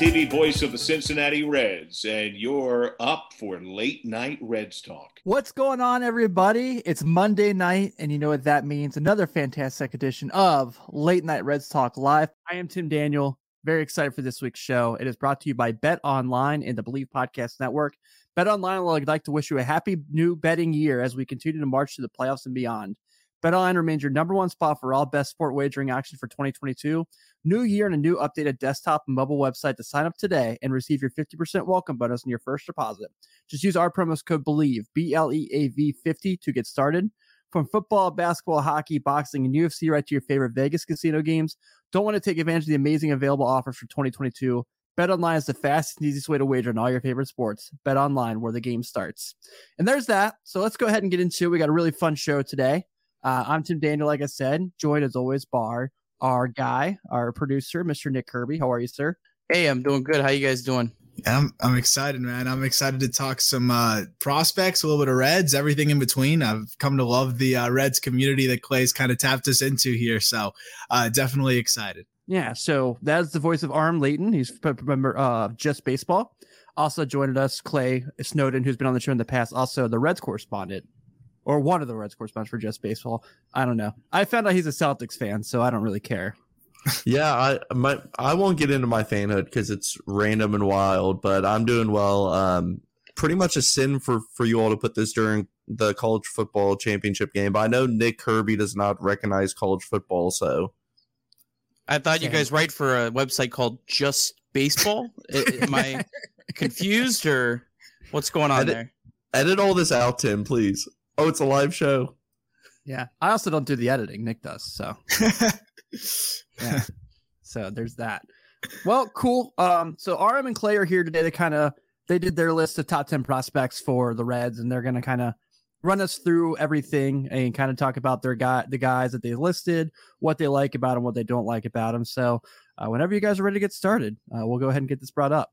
TV voice of the Cincinnati Reds, and you're up for late night Reds talk. What's going on, everybody? It's Monday night, and you know what that means. Another fantastic edition of Late Night Reds Talk Live. I am Tim Daniel. Very excited for this week's show. It is brought to you by Bet Online and the Bleav Podcast Network. Bet Online would like to wish you a happy new betting year as we continue to march to the playoffs and beyond. BetOnline remains your number one spot for all best sport wagering action for 2022. New year and a new updated desktop and mobile website to sign up today and receive your 50% welcome bonus on your first deposit. Just use our promo code BLEAV, B L E A V 50 to get started. From football, basketball, hockey, boxing, and UFC right to your favorite Vegas casino games, don't want to take advantage of the amazing available offers for 2022. BetOnline is the fastest and easiest way to wager on all your favorite sports. BetOnline, where the game starts. And there's that. So let's go ahead and get into it. We got a really fun show today. Uh, I'm Tim Daniel, like I said, joined as always by our guy, our producer, Mr. Nick Kirby. How are you, sir? Hey, I'm doing good. How you guys doing? I'm I'm excited, man. I'm excited to talk some uh, prospects, a little bit of Reds, everything in between. I've come to love the uh, Reds community that Clay's kind of tapped us into here, so uh, definitely excited. Yeah, so that's the voice of Aram Leighton. He's a member of Just Baseball. Also joined us, Clay Snowden, who's been on the show in the past. Also, the Reds correspondent or one of the Reds correspondents for Just Baseball. I don't know. I found out he's a Celtics fan, so I don't really care. yeah, I my I won't get into my fanhood because it's random and wild, but I'm doing well. Um, pretty much a sin for for you all to put this during the college football championship game, but I know Nick Kirby does not recognize college football, so. I thought you guys write for a website called Just Baseball. Am I confused or what's going on edit, there? Edit all this out, Tim, please. Oh, it's a live show. Yeah. I also don't do the editing. Nick does. So, yeah. So there's that. Well, cool. Um, so Aram and Clay are here today to kind of they did their list of top 10 prospects for the Reds, and they're going to kind of run us through everything and kind of talk about their guy, the guys that they listed, what they like about them, what they don't like about them. So, uh, whenever you guys are ready to get started, uh, we'll go ahead and get this brought up.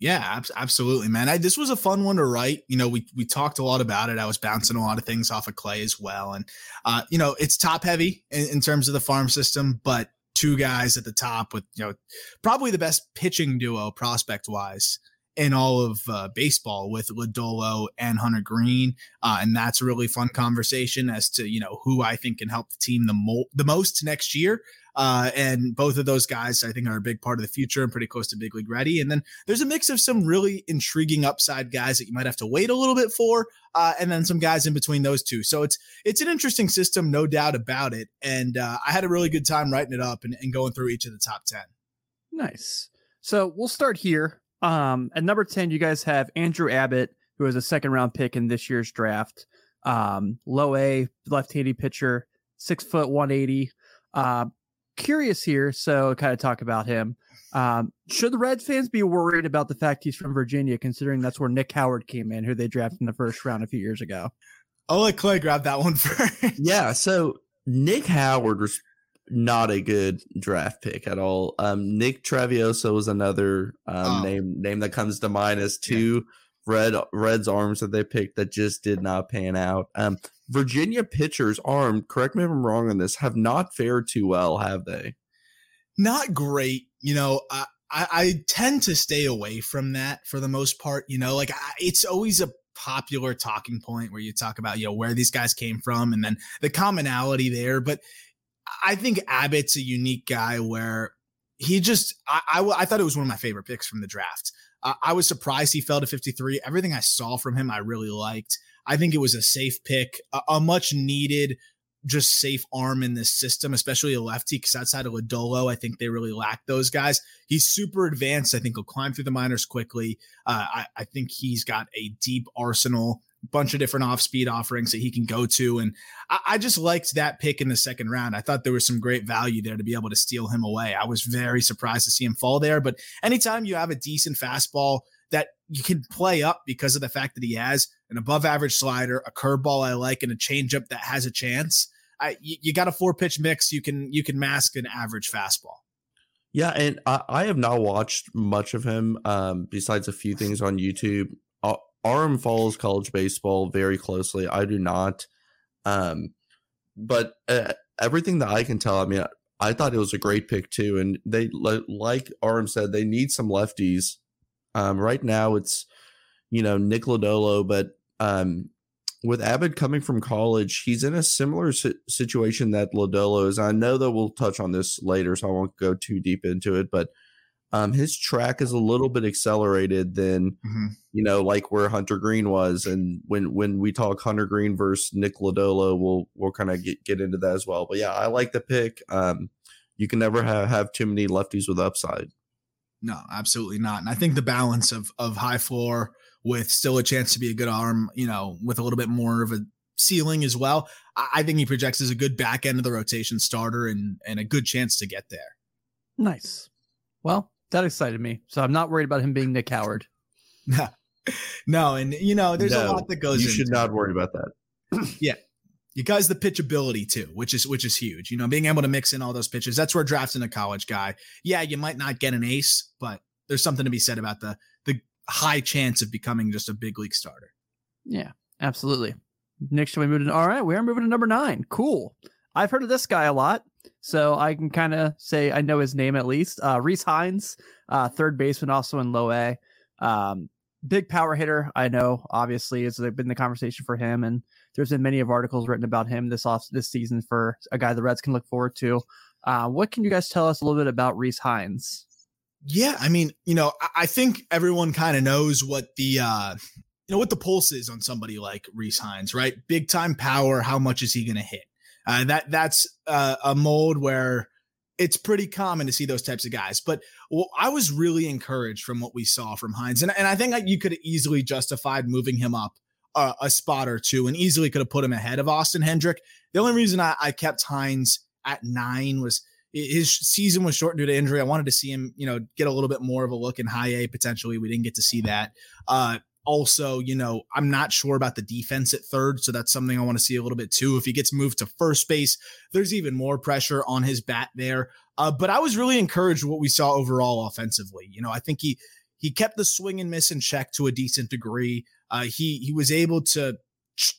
Yeah, ab- absolutely, man. I, this was a fun one to write. You know, we we talked a lot about it. I was bouncing a lot of things off of Clay as well, and uh, you know, it's top heavy in, in terms of the farm system, but two guys at the top with you know probably the best pitching duo prospect wise in all of uh, baseball with Lodolo and Hunter Greene, uh, and that's a really fun conversation as to you know who I think can help the team the mo- the most next year. Uh, and both of those guys, I think, are a big part of the future and pretty close to big league ready. And then there's a mix of some really intriguing upside guys that you might have to wait a little bit for, uh, and then some guys in between those two. So it's it's an interesting system, no doubt about it. And uh, I had a really good time writing it up and, and going through each of the top ten. Nice. So we'll start here. Um, at number ten, you guys have Andrew Abbott, who is a second round pick in this year's draft. Um, low A, left-handed pitcher, six foot one eighty. Uh, curious here, so kind of talk about him. Um, should the Reds fans be worried about the fact he's from Virginia, considering that's where Nick Howard came in, who they drafted in the first round a few years ago? I'll let Clay grab that one first. Yeah, so Nick Howard was not a good draft pick at all. Um, Nick Travieso was another um, oh. name name that comes to mind as two yeah. red Reds arms that they picked that just did not pan out. Um, Virginia pitchers Aram, correct me if I'm wrong on this, have not fared too well, have they? Not great. You know, I, I, I tend to stay away from that for the most part. You know, like I, it's always a popular talking point where you talk about, you know, where these guys came from and then the commonality there. But I think Abbott's a unique guy where he just, I, I, I thought it was one of my favorite picks from the draft. I was surprised he fell to 53. Everything I saw from him, I really liked. I think it was a safe pick, a, a much needed just safe arm in this system, especially a lefty, because outside of Lodolo, I think they really lack those guys. He's super advanced. I think he'll climb through the minors quickly. Uh, I, I think he's got a deep arsenal bunch of different off speed offerings that he can go to. And I, I, just liked that pick in the second round. I thought there was some great value there to be able to steal him away. I was very surprised to see him fall there. But anytime you have a decent fastball that you can play up because of the fact that he has an above average slider, a curveball I like, and a changeup that has a chance. I, you, got a four pitch mix. You can you can mask an average fastball. Yeah, and I, I have not watched much of him um, besides a few things on YouTube. Aram follows college baseball very closely. I do not. Um, but uh, everything that I can tell, I mean, I thought it was a great pick too. And they, like Aram said, they need some lefties. Um, right now, it's you know Nick Lodolo, but um, with Abbott coming from college, he's in a similar si- situation that Lodolo is. I know that we'll touch on this later, so I won't go too deep into it. But um, his track is a little bit accelerated than mm-hmm. you know, like where Hunter Greene was. And when when we talk Hunter Greene versus Nick Lodolo, we'll we'll kind of get get into that as well. But yeah, I like the pick. Um, you can never have, have too many lefties with upside. No, absolutely not. And I think the balance of of high floor with still a chance to be a good arm, you know, with a little bit more of a ceiling as well. I, I think he projects as a good back end of the rotation starter and and a good chance to get there. Nice. Well, that excited me. So I'm not worried about him being Nick Howard. No, no, and you know, there's no, a lot that goes. You should not worry about that. yeah, you guys the pitchability too, which is which is huge. You know, being able to mix in all those pitches. That's where drafting a college guy. Yeah, you might not get an ace, but there's something to be said about the the high chance of becoming just a big league starter. Yeah, absolutely. Next, we move to all right. We are moving to number nine. Cool. I've heard of this guy a lot. So I can kind of say I know his name at least. Uh, Rece Hinds, uh, third baseman, also in low A. Um, big power hitter. I know, obviously, it's been the conversation for him, and there's been many of articles written about him this off this season for a guy the Reds can look forward to. Uh, what can you guys tell us a little bit about Rece Hinds? Yeah, I mean, you know, I think everyone kind of knows what the uh, you know what the pulse is on somebody like Rece Hinds, right? Big time power. How much is he going to hit? Uh, that that's uh, a mold where it's pretty common to see those types of guys. But well, I was really encouraged from what we saw from Hinds, and and I think you could easily justified moving him up uh, a spot or two, and easily could have put him ahead of Austin Hendrick. The only reason I, I kept Hinds at nine was his season was short due to injury. I wanted to see him, you know, get a little bit more of a look in high A potentially. We didn't get to see that. Uh, also, you know, I'm not sure about the defense at third. So that's something I want to see a little bit too. If he gets moved to first base, there's even more pressure on his bat there. Uh, but I was really encouraged what we saw overall offensively. You know, I think he he kept the swing and miss in check to a decent degree. Uh, he he was able to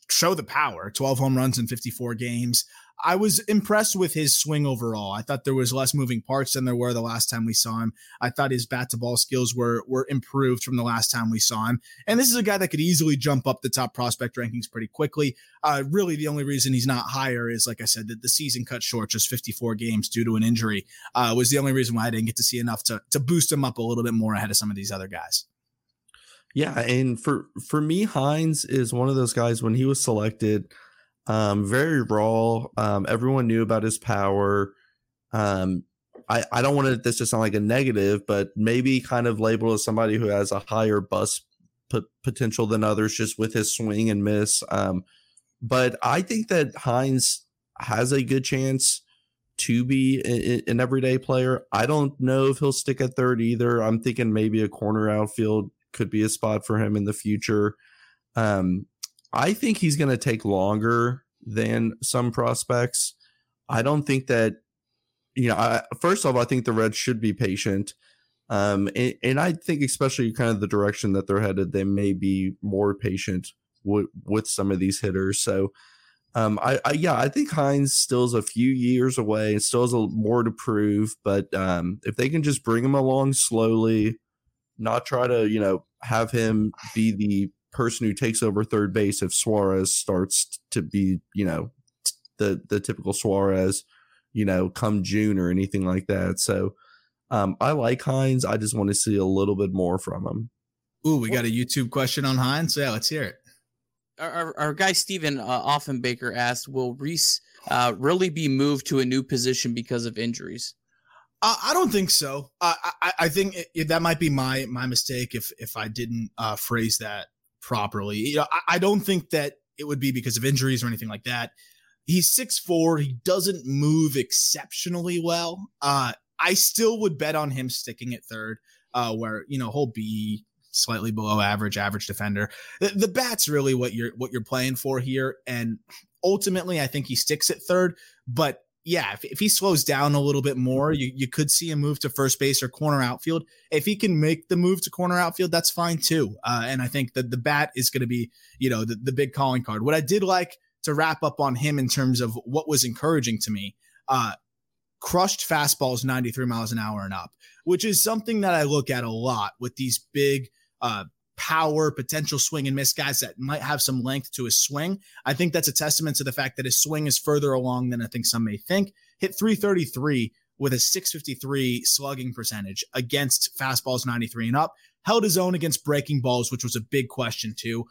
show the power 12 home runs in 54 games I was impressed with his swing overall. I thought there was less moving parts than there were the last time we saw him. I thought his bat to ball skills were were improved from the last time we saw him. And this is a guy that could easily jump up the top prospect rankings pretty quickly. Uh, really, the only reason he's not higher is, like I said, that the season cut short, just 54 games due to an injury, uh, was the only reason why I didn't get to see enough to to boost him up a little bit more ahead of some of these other guys. Yeah, and for for me, Hinds is one of those guys when he was selected um, very raw. Um, everyone knew about his power. Um, I, I don't want this to sound like a negative, but maybe kind of labeled as somebody who has a higher bust p- potential than others just with his swing and miss. Um, but I think that Hinds has a good chance to be a, an everyday player. I don't know if he'll stick at third either. I'm thinking maybe a corner outfield could be a spot for him in the future. Um, I think he's going to take longer than some prospects. I don't think that, you know, I, first off, I think the Reds should be patient. Um, and, and, I think, especially kind of the direction that they're headed, they may be more patient with, with some of these hitters. So, um, I, I, yeah, I think Hinds still is a few years away and still has a more to prove. But um, if they can just bring him along slowly, not try to, you know, have him be the person who takes over third base if Suarez starts to be, you know, the the typical Suarez, you know, come June or anything like that. So um, I like Hinds. I just want to see a little bit more from him. Ooh, we got a YouTube question on Hinds. Yeah, let's hear it. Our, our, our guy Steven uh, Offenbaker asked, "Will Rece uh, really be moved to a new position because of injuries? Uh, I don't think so. Uh, I, I think it, it, that might be my my mistake if if I didn't uh, phrase that properly. You know, I, I, don't think that it would be because of injuries or anything like that. He's six four. He doesn't move exceptionally well. Uh, I still would bet on him sticking at third, uh, where you know he'll be slightly below average, average defender. The, the bat's really what you're what you're playing for here, and ultimately, I think he sticks at third. But yeah, if, if he slows down a little bit more, you, you could see him move to first base or corner outfield. If he can make the move to corner outfield, that's fine too. Uh, and I think that the bat is going to be, you know, the, the big calling card. What I did like to wrap up on him in terms of what was encouraging to me, uh, crushed fastballs 93 miles an hour and up, which is something that I look at a lot with these big uh, power, potential swing and miss guys that might have some length to his swing. I think that's a testament to the fact that his swing is further along than I think some may think. Hit 333 with a 653 slugging percentage against fastballs 93 and up. Held his own against breaking balls, which was a big question too.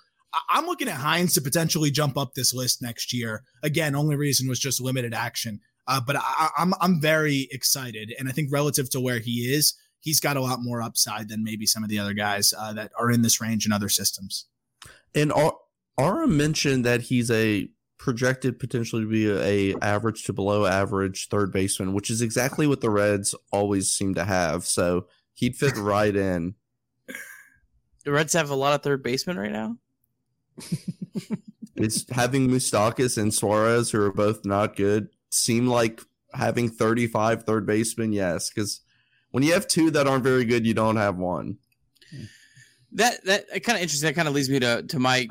I'm looking at Hinds to potentially jump up this list next year. Again, only reason was just limited action. Uh, but I, I'm I'm very excited, and I think relative to where he is, he's got a lot more upside than maybe some of the other guys uh, that are in this range in other systems. And Aram mentioned that he's a projected potentially to be a, a, average to below average third baseman, which is exactly what the Reds always seem to have. So he'd fit right in. The Reds have a lot of third basemen right now. it's having Moustakas and Suarez, who are both not good, seem like having 35 third basemen. Yes, because when you have two that aren't very good, you don't have one. That that kind of interesting. That kind of leads me to to my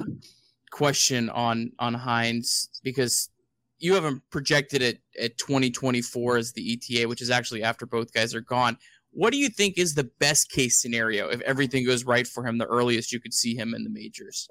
question on on Hinds because you haven't projected it at 2024 as the ETA, which is actually after both guys are gone. What do you think is the best case scenario if everything goes right for him? The earliest you could see him in the majors.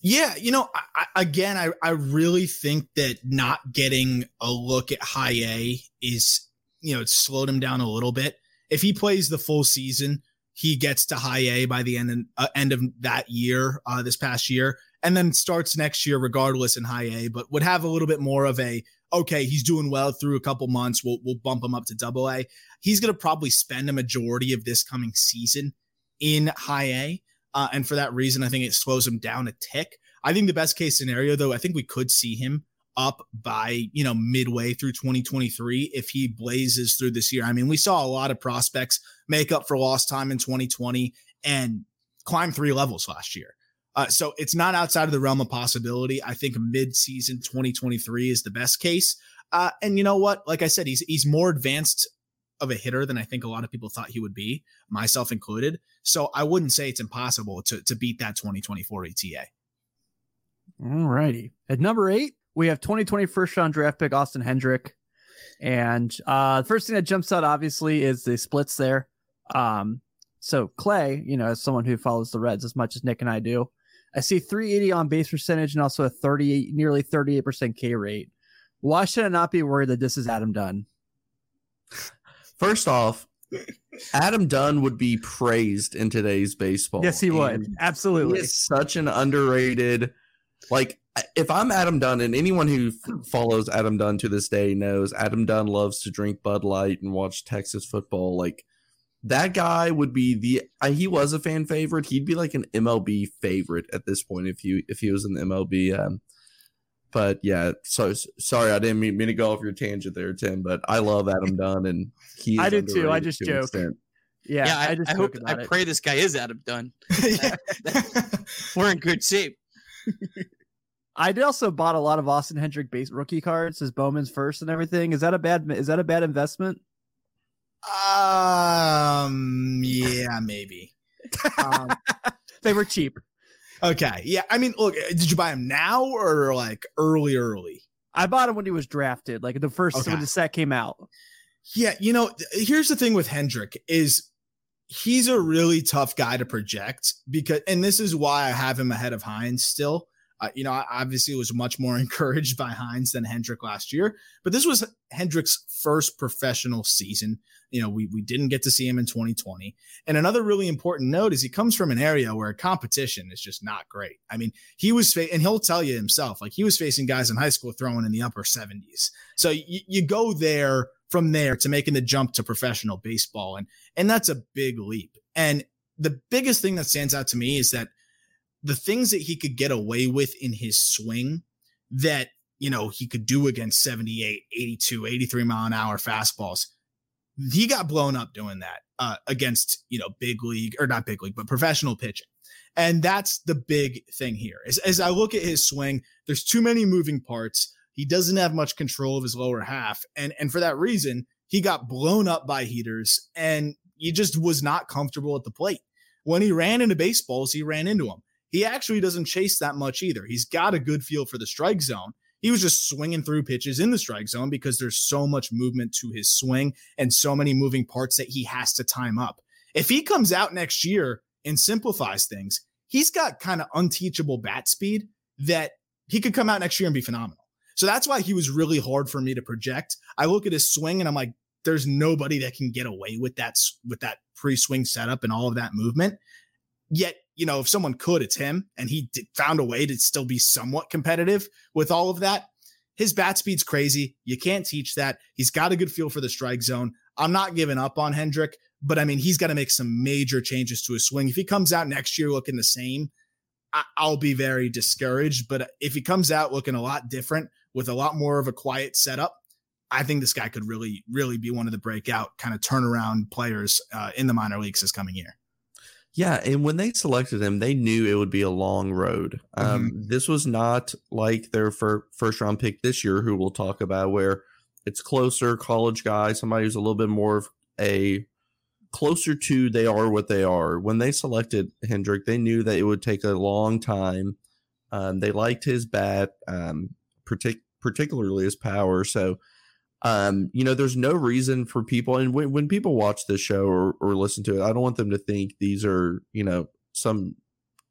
Yeah, you know, I, again, I, I really think that not getting a look at high A is, you know, it slowed him down a little bit if he plays the full season, he gets to high A by the end of, uh, end of that year, uh, this past year, and then starts next year regardless in high A, but would have a little bit more of a okay, he's doing well through a couple months. We'll we'll bump him up to double A. He's going to probably spend a majority of this coming season in high A, uh, and for that reason, I think it slows him down a tick. I think the best case scenario, though, I think we could see him up by you know midway through 2023 if he blazes through this year. I mean, we saw a lot of prospects make up for lost time in 2020 and climb three levels last year. Uh, so it's not outside of the realm of possibility. I think mid-season 2023 is the best case. Uh, and you know what? Like I said, he's he's more advanced of a hitter than I think a lot of people thought he would be, myself included. So I wouldn't say it's impossible to to beat that 2024 ETA. All righty. At number eight, we have 2020 first round draft pick Austin Hendrick. And uh, the first thing that jumps out, obviously, is the splits there. Um, so Clay, you know, as someone who follows the Reds as much as Nick and I do, I see 380 on base percentage and also a 38, nearly 38% K rate. Why should I not be worried that this is Adam Dunn? First off, Adam Dunn would be praised in today's baseball. Yes, he would. Absolutely. He is such an underrated, like if I'm Adam Dunn, and anyone who f- follows Adam Dunn to this day knows Adam Dunn loves to drink Bud Light and watch Texas football. Like that guy would be the uh, he was a fan favorite. He'd be like an MLB favorite at this point if you if he was in the MLB. Um, but yeah, so sorry I didn't mean, mean to go off your tangent there, Tim. But I love Adam Dunn, and he I did too. I just to joke. Yeah, yeah, I, I just I hope I it. pray this guy is Adam Dunn. We're in good shape. I did also bought a lot of Austin Hendrick base rookie cards as Bowman's first and everything. Is that a bad is that a bad investment? Um yeah, maybe. um, they were cheap. Okay. Yeah. I mean, look, did you buy him now or like early, early? I bought him when he was drafted, like the first okay. when the set came out. Yeah, you know, here's the thing with Hendrick is he's a really tough guy to project because and this is why I have him ahead of Hinds still Uh, you know, I obviously was much more encouraged by Hinds than Hendrick last year, but this was Hendrick's first professional season. You know, we, we didn't get to see him in 2020. And another really important note is he comes from an area where competition is just not great. I mean, he was, fa- and he'll tell you himself, like he was facing guys in high school throwing in the upper 70s. So you go there from there to making the jump to professional baseball. And, and that's a big leap. And the biggest thing that stands out to me is that the things that he could get away with in his swing that, you know, he could do against 78, 82, 83 mile an hour fastballs. He got blown up doing that uh, against, you know, big league or not big league, but professional pitching. And that's the big thing here. As, as I look at his swing, there's too many moving parts. He doesn't have much control of his lower half. And, and for that reason, he got blown up by heaters and he just was not comfortable at the plate. When he ran into baseballs, he ran into them. He actually doesn't chase that much either. He's got a good feel for the strike zone. He was just swinging through pitches in the strike zone because there's so much movement to his swing and so many moving parts that he has to time up. If he comes out next year and simplifies things, he's got kind of unteachable bat speed that he could come out next year and be phenomenal. So that's why he was really hard for me to project. I look at his swing and I'm like, there's nobody that can get away with that with that pre-swing setup and all of that movement. Yet, you know, if someone could, it's him, and he did, found a way to still be somewhat competitive with all of that. His bat speed's crazy. You can't teach that. He's got a good feel for the strike zone. I'm not giving up on Hendrick, but I mean, he's got to make some major changes to his swing. If he comes out next year looking the same, I- will be very discouraged. But if he comes out looking a lot different with a lot more of a quiet setup, I think this guy could really, really be one of the breakout kind of turnaround players uh, in the minor leagues this coming year. Yeah, and when they selected him, they knew it would be a long road. Um, mm-hmm. This was not like their fir- first round pick this year, who we'll talk about, where it's closer, college guy, somebody who's a little bit more of a closer to they are what they are. When they selected Hendrick, they knew that it would take a long time. Um, they liked his bat, um, partic- particularly his power. So um, you know, there's no reason for people, and when, when people watch this show or, or listen to it, I don't want them to think these are, you know, some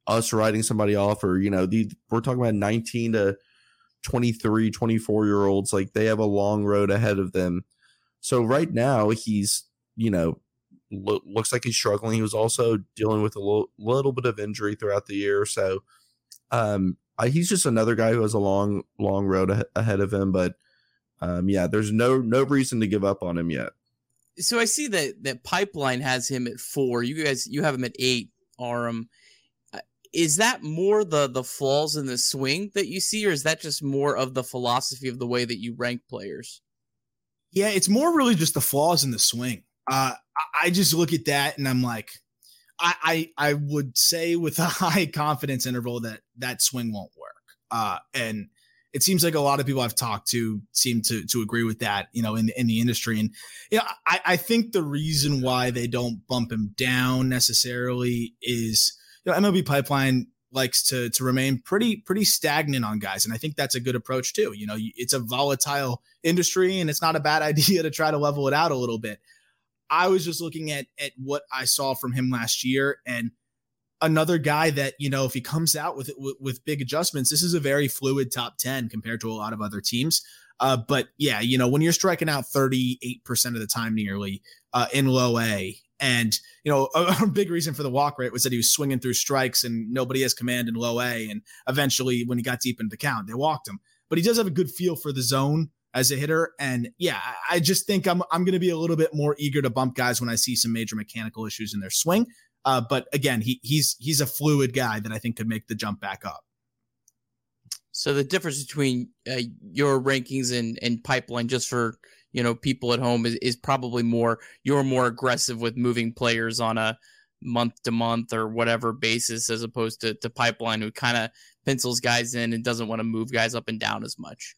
us writing somebody off or, you know, the, we're talking about 19 to 23, 24 year olds. Like they have a long road ahead of them. So right now he's, you know, lo- looks like he's struggling. He was also dealing with a little, bit of injury throughout the year. So, um, I, he's just another guy who has a long, long road a- ahead of him, but um, yeah, there's no no reason to give up on him yet. So I see that that pipeline has him at four. You guys, you have him at eight. Aram, uh, is that more the the flaws in the swing that you see, or is that just more of the philosophy of the way that you rank players? Yeah, it's more really just the flaws in the swing. Uh, I just look at that and I'm like, I, I I would say with a high confidence interval that that swing won't work. Uh, and it seems like a lot of people I've talked to seem to to agree with that, you know, in in the industry. And yeah, you know, I, I think the reason why they don't bump him down necessarily is you know MLB Pipeline likes to to remain pretty pretty stagnant on guys, and I think that's a good approach too. You know, it's a volatile industry, and it's not a bad idea to try to level it out a little bit. I was just looking at at what I saw from him last year, and another guy that you know if he comes out with, with with, big adjustments this is a very fluid top 10 compared to a lot of other teams. Uh, but yeah you know when you're striking out 38% of the time nearly uh, in low a and you know a, a, big reason for the walk rate was that he was swinging through strikes and nobody has command in low a and eventually when he got deep into the count they walked him. But he does have a good feel for the zone as a hitter and yeah i just think i'm, I'm going to be a little bit more eager to bump guys when i see some major mechanical issues in their swing uh, but again, he he's he's a fluid guy that I think could make the jump back up. So the difference between uh, your rankings and and pipeline, just for you know people at home, is, is probably more you're more aggressive with moving players on a month to month or whatever basis, as opposed to to pipeline, who kind of pencils guys in and doesn't want to move guys up and down as much.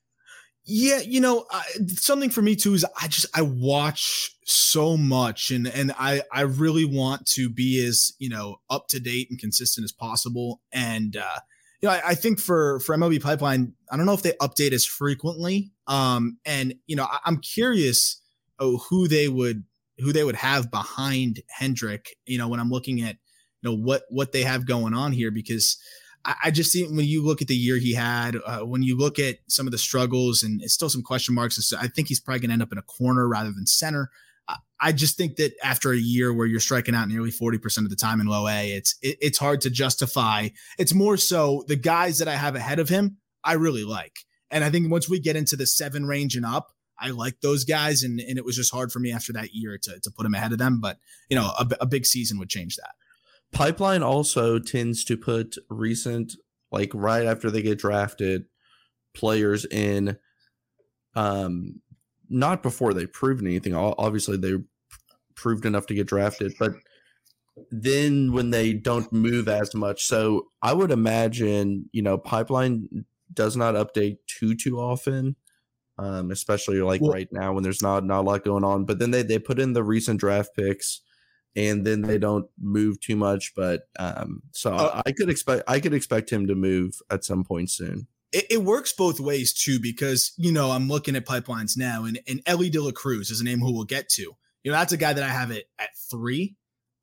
Yeah, you know, something for me too is I just I watch so much and and I I really want to be as, you know, up to date and consistent as possible and uh you know, I, I, think for for MLB Pipeline, I don't know if they update as frequently. Um and you know, I, I'm curious oh, who they would who they would have behind Hendrick, you know, when I'm looking at you know what what they have going on here because I, I just see when you look at the year he had, uh, when you look at some of the struggles and it's still some question marks, I think he's probably going to end up in a corner rather than center. I just think that after a year where you're striking out nearly 40% of the time in low A, it's it, it's hard to justify. It's more so the guys that I have ahead of him, I really like. And I think once we get into the seven range and up, I like those guys. And, and it was just hard for me after that year to, to put him ahead of them. But, you know, a, a big season would change that. Pipeline also tends to put recent, like right after they get drafted, players in um not before they proved anything. Obviously, they proved enough to get drafted, but then when they don't move as much. So I would imagine, you know, Pipeline does not update too too often. Um, especially like well, right now when there's not not a lot going on. But then they they put in the recent draft picks, and then they don't move too much. But um, so uh, I could expect I could expect him to move at some point soon it, it, works both ways too, because you know I'm looking at pipelines now, and and Elly De La Cruz is a name who we'll get to. You know, that's a guy that I have it at three.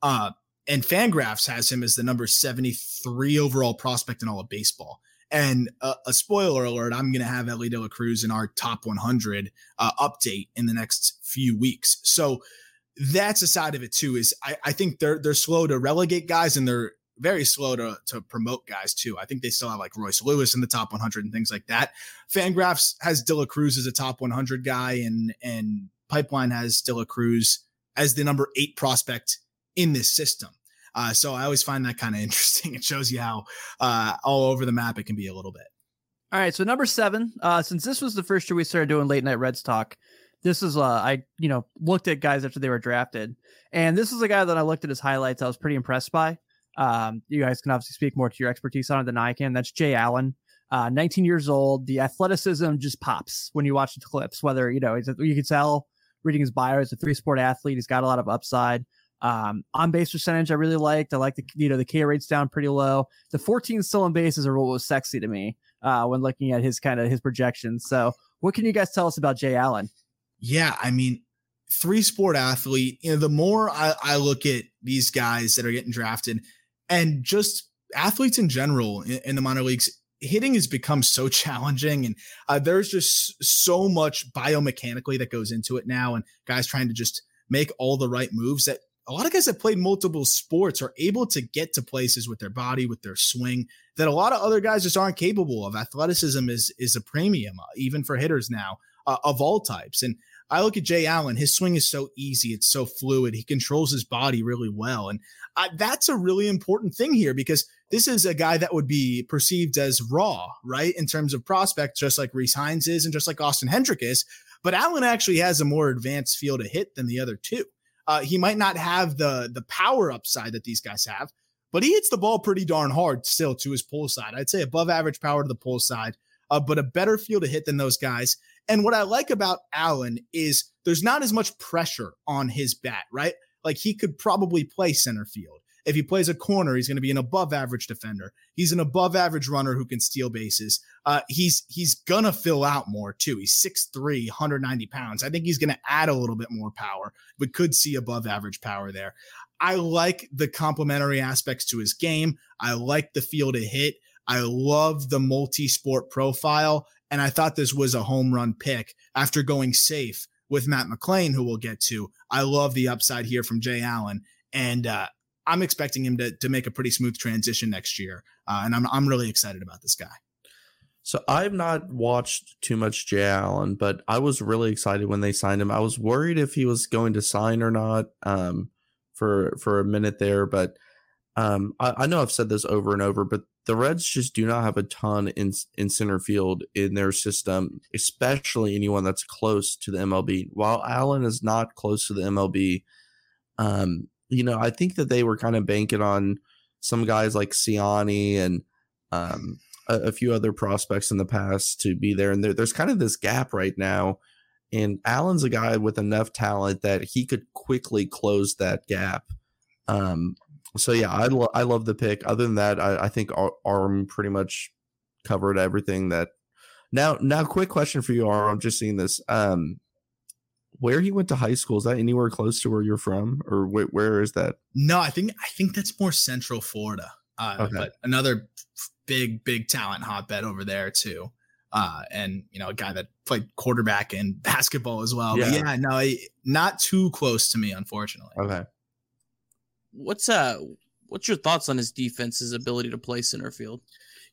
Uh, and Fangraphs has him as the number 73 overall prospect in all of baseball. And uh, a spoiler alert, I'm going to have Elly De La Cruz in our top 100 uh, update in the next few weeks. So that's a side of it too. Is I, I think they're they're slow to relegate guys, and they're very slow to, to promote guys too. I think they still have like Royce Lewis in the top 100 and things like that. Fangraphs has De La Cruz as a top 100 guy, and and Pipeline has De La Cruz as the number eight prospect in this system. Uh, so I always find that kind of interesting. It shows you how uh, all over the map it can be a little bit. All right, so number seven. Uh, since this was the first year we started doing late night Reds talk, this is uh, I you know looked at guys after they were drafted, and this is a guy that I looked at his highlights. I was pretty impressed by. Um, you guys can obviously speak more to your expertise on it than I can. That's Jay Allen. Uh, 19 years old. The athleticism just pops when you watch the clips. Whether you know, you can tell reading his bio, he's a three sport athlete. He's got a lot of upside. Um, on base percentage, I really liked. I like the you know the K rate's down pretty low. The 14 stolen bases are what was sexy to me uh, when looking at his kind of his projections. So, what can you guys tell us about Jay Allen? Yeah, I mean, three sport athlete. You know, the more I, I look at these guys that are getting drafted, and just athletes in general in, in the minor leagues hitting has become so challenging and uh, there's just so much biomechanically that goes into it now and guys trying to just make all the right moves that a lot of guys that played multiple sports are able to get to places with their body with their swing that a lot of other guys just aren't capable of athleticism is is a premium uh, even for hitters now uh, of all types and I look at Jay Allen, his swing is so easy, it's so fluid. He controls his body really well. And uh, that's a really important thing here because this is a guy that would be perceived as raw, right? In terms of prospect, just like Rece Hinds is and just like Austin Hendrick is. But Allen actually has a more advanced feel to hit than the other two. Uh, he might not have the the power upside that these guys have, but he hits the ball pretty darn hard still to his pull side. I'd say above average power to the pull side, uh, but a better feel to hit than those guys. And what I like about Allen is there's not as much pressure on his bat, right? Like he could probably play center field. If he plays a corner, he's going to be an above average defender. He's an above average runner who can steal bases. Uh, he's he's gonna fill out more too. He's 6'3, 190 pounds. I think he's gonna add a little bit more power, but could see above average power there. I like the complementary aspects to his game. I like the feel to hit. I love the multi sport profile. And I thought this was a home run pick after going safe with Matt McLain, who we'll get to. I love the upside here from Jay Allen. And uh, I'm expecting him to, to make a pretty smooth transition next year. Uh, and I'm, I'm really excited about this guy. So I've not watched too much Jay Allen, but I was really excited when they signed him. I was worried if he was going to sign or not um, for for a minute there, but um, I, I, know I've said this over and over, but the Reds just do not have a ton in in center field in their system, especially anyone that's close to the MLB. While Allen is not close to the MLB, um, you know, I think that they were kind of banking on some guys like Siani and um, a, a, few other prospects in the past to be there. And there, there's kind of this gap right now. And Allen's a guy with enough talent that he could quickly close that gap. Um, so yeah, I lo- I love the pick. Other than that, I, I think Aram pretty much covered everything that. Now, now, quick question for you, Aram. I'm just seeing this. Um, where he went to high school is that anywhere close to where you're from, or wh- where is that? No, I think I think that's more Central Florida. Uh, okay. But another big, big talent hotbed over there too. Uh, and you know, a guy that played quarterback in basketball as well. Yeah, but yeah no, not too close to me, unfortunately. Okay. What's uh, what's your thoughts on his defense's ability to play center field?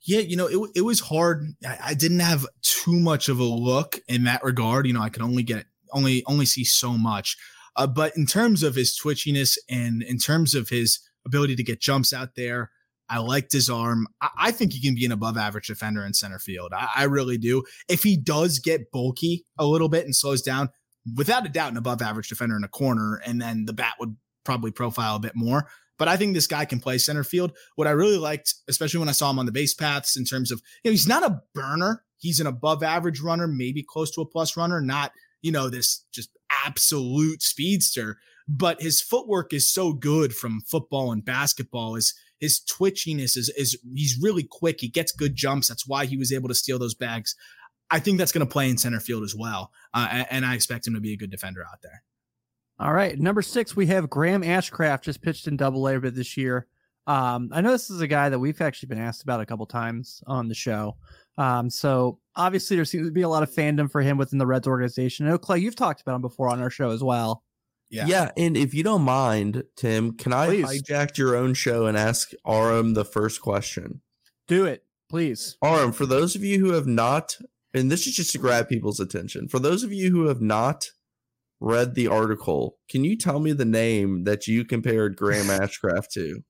Yeah, you know, it, it was hard. I, I didn't have too much of a look in that regard. You know, I could only get only only see so much. Uh, but in terms of his twitchiness and in terms of his ability to get jumps out there, I liked his arm. I, I think he can be an above average defender in center field. I, I really do. If he does get bulky a little bit and slows down, without a doubt, an above average defender in a corner, and then the bat would probably profile a bit more. But I think this guy can play center field. What I really liked, especially when I saw him on the base paths, in terms of, you know, he's not a burner. He's an above average runner, maybe close to a plus runner, not, you know, this just absolute speedster. But his footwork is so good from football and basketball. Is his twitchiness is is he's really quick. He gets good jumps. That's why he was able to steal those bags. I think that's going to play in center field as well, uh, and, and I expect him to be a good defender out there. All right, number six, we have Graham Ashcraft just pitched in Double A bit this year. Um, I know this is a guy that we've actually been asked about a couple times on the show. Um, so obviously there seems to be a lot of fandom for him within the Reds organization. I know Clay, you've talked about him before on our show as well. Yeah. Yeah. And if you don't mind, Tim, can I please. hijack your own show and ask Aram the first question? Do it, please. Aram, for those of you who have not, and this is just to grab people's attention, for those of you who have not read the article. Can you tell me the name that you compared Graham Ashcraft to?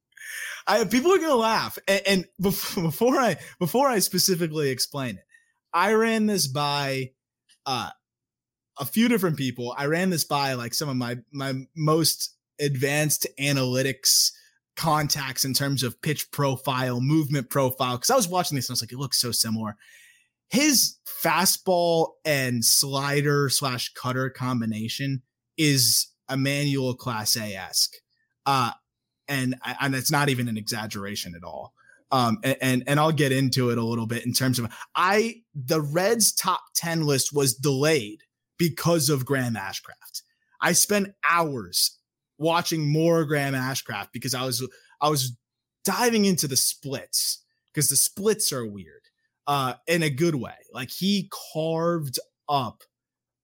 I, people are gonna laugh, and, and before I before I specifically explain it, I ran this by uh, a few different people. I ran this by like some of my my most advanced analytics contacts in terms of pitch profile, movement profile. Because I was watching this and I was like, it looks so similar his fastball and slider slash cutter combination is Emmanuel Clase esque. Uh, and, and it's not even an exaggeration at all. Um, and, and, and I'll get into it a little bit in terms of I the Reds top 10 list was delayed because of Graham Ashcraft. I spent hours watching more Graham Ashcraft because I was I was diving into the splits because the splits are weird uh, in a good way. Like he carved up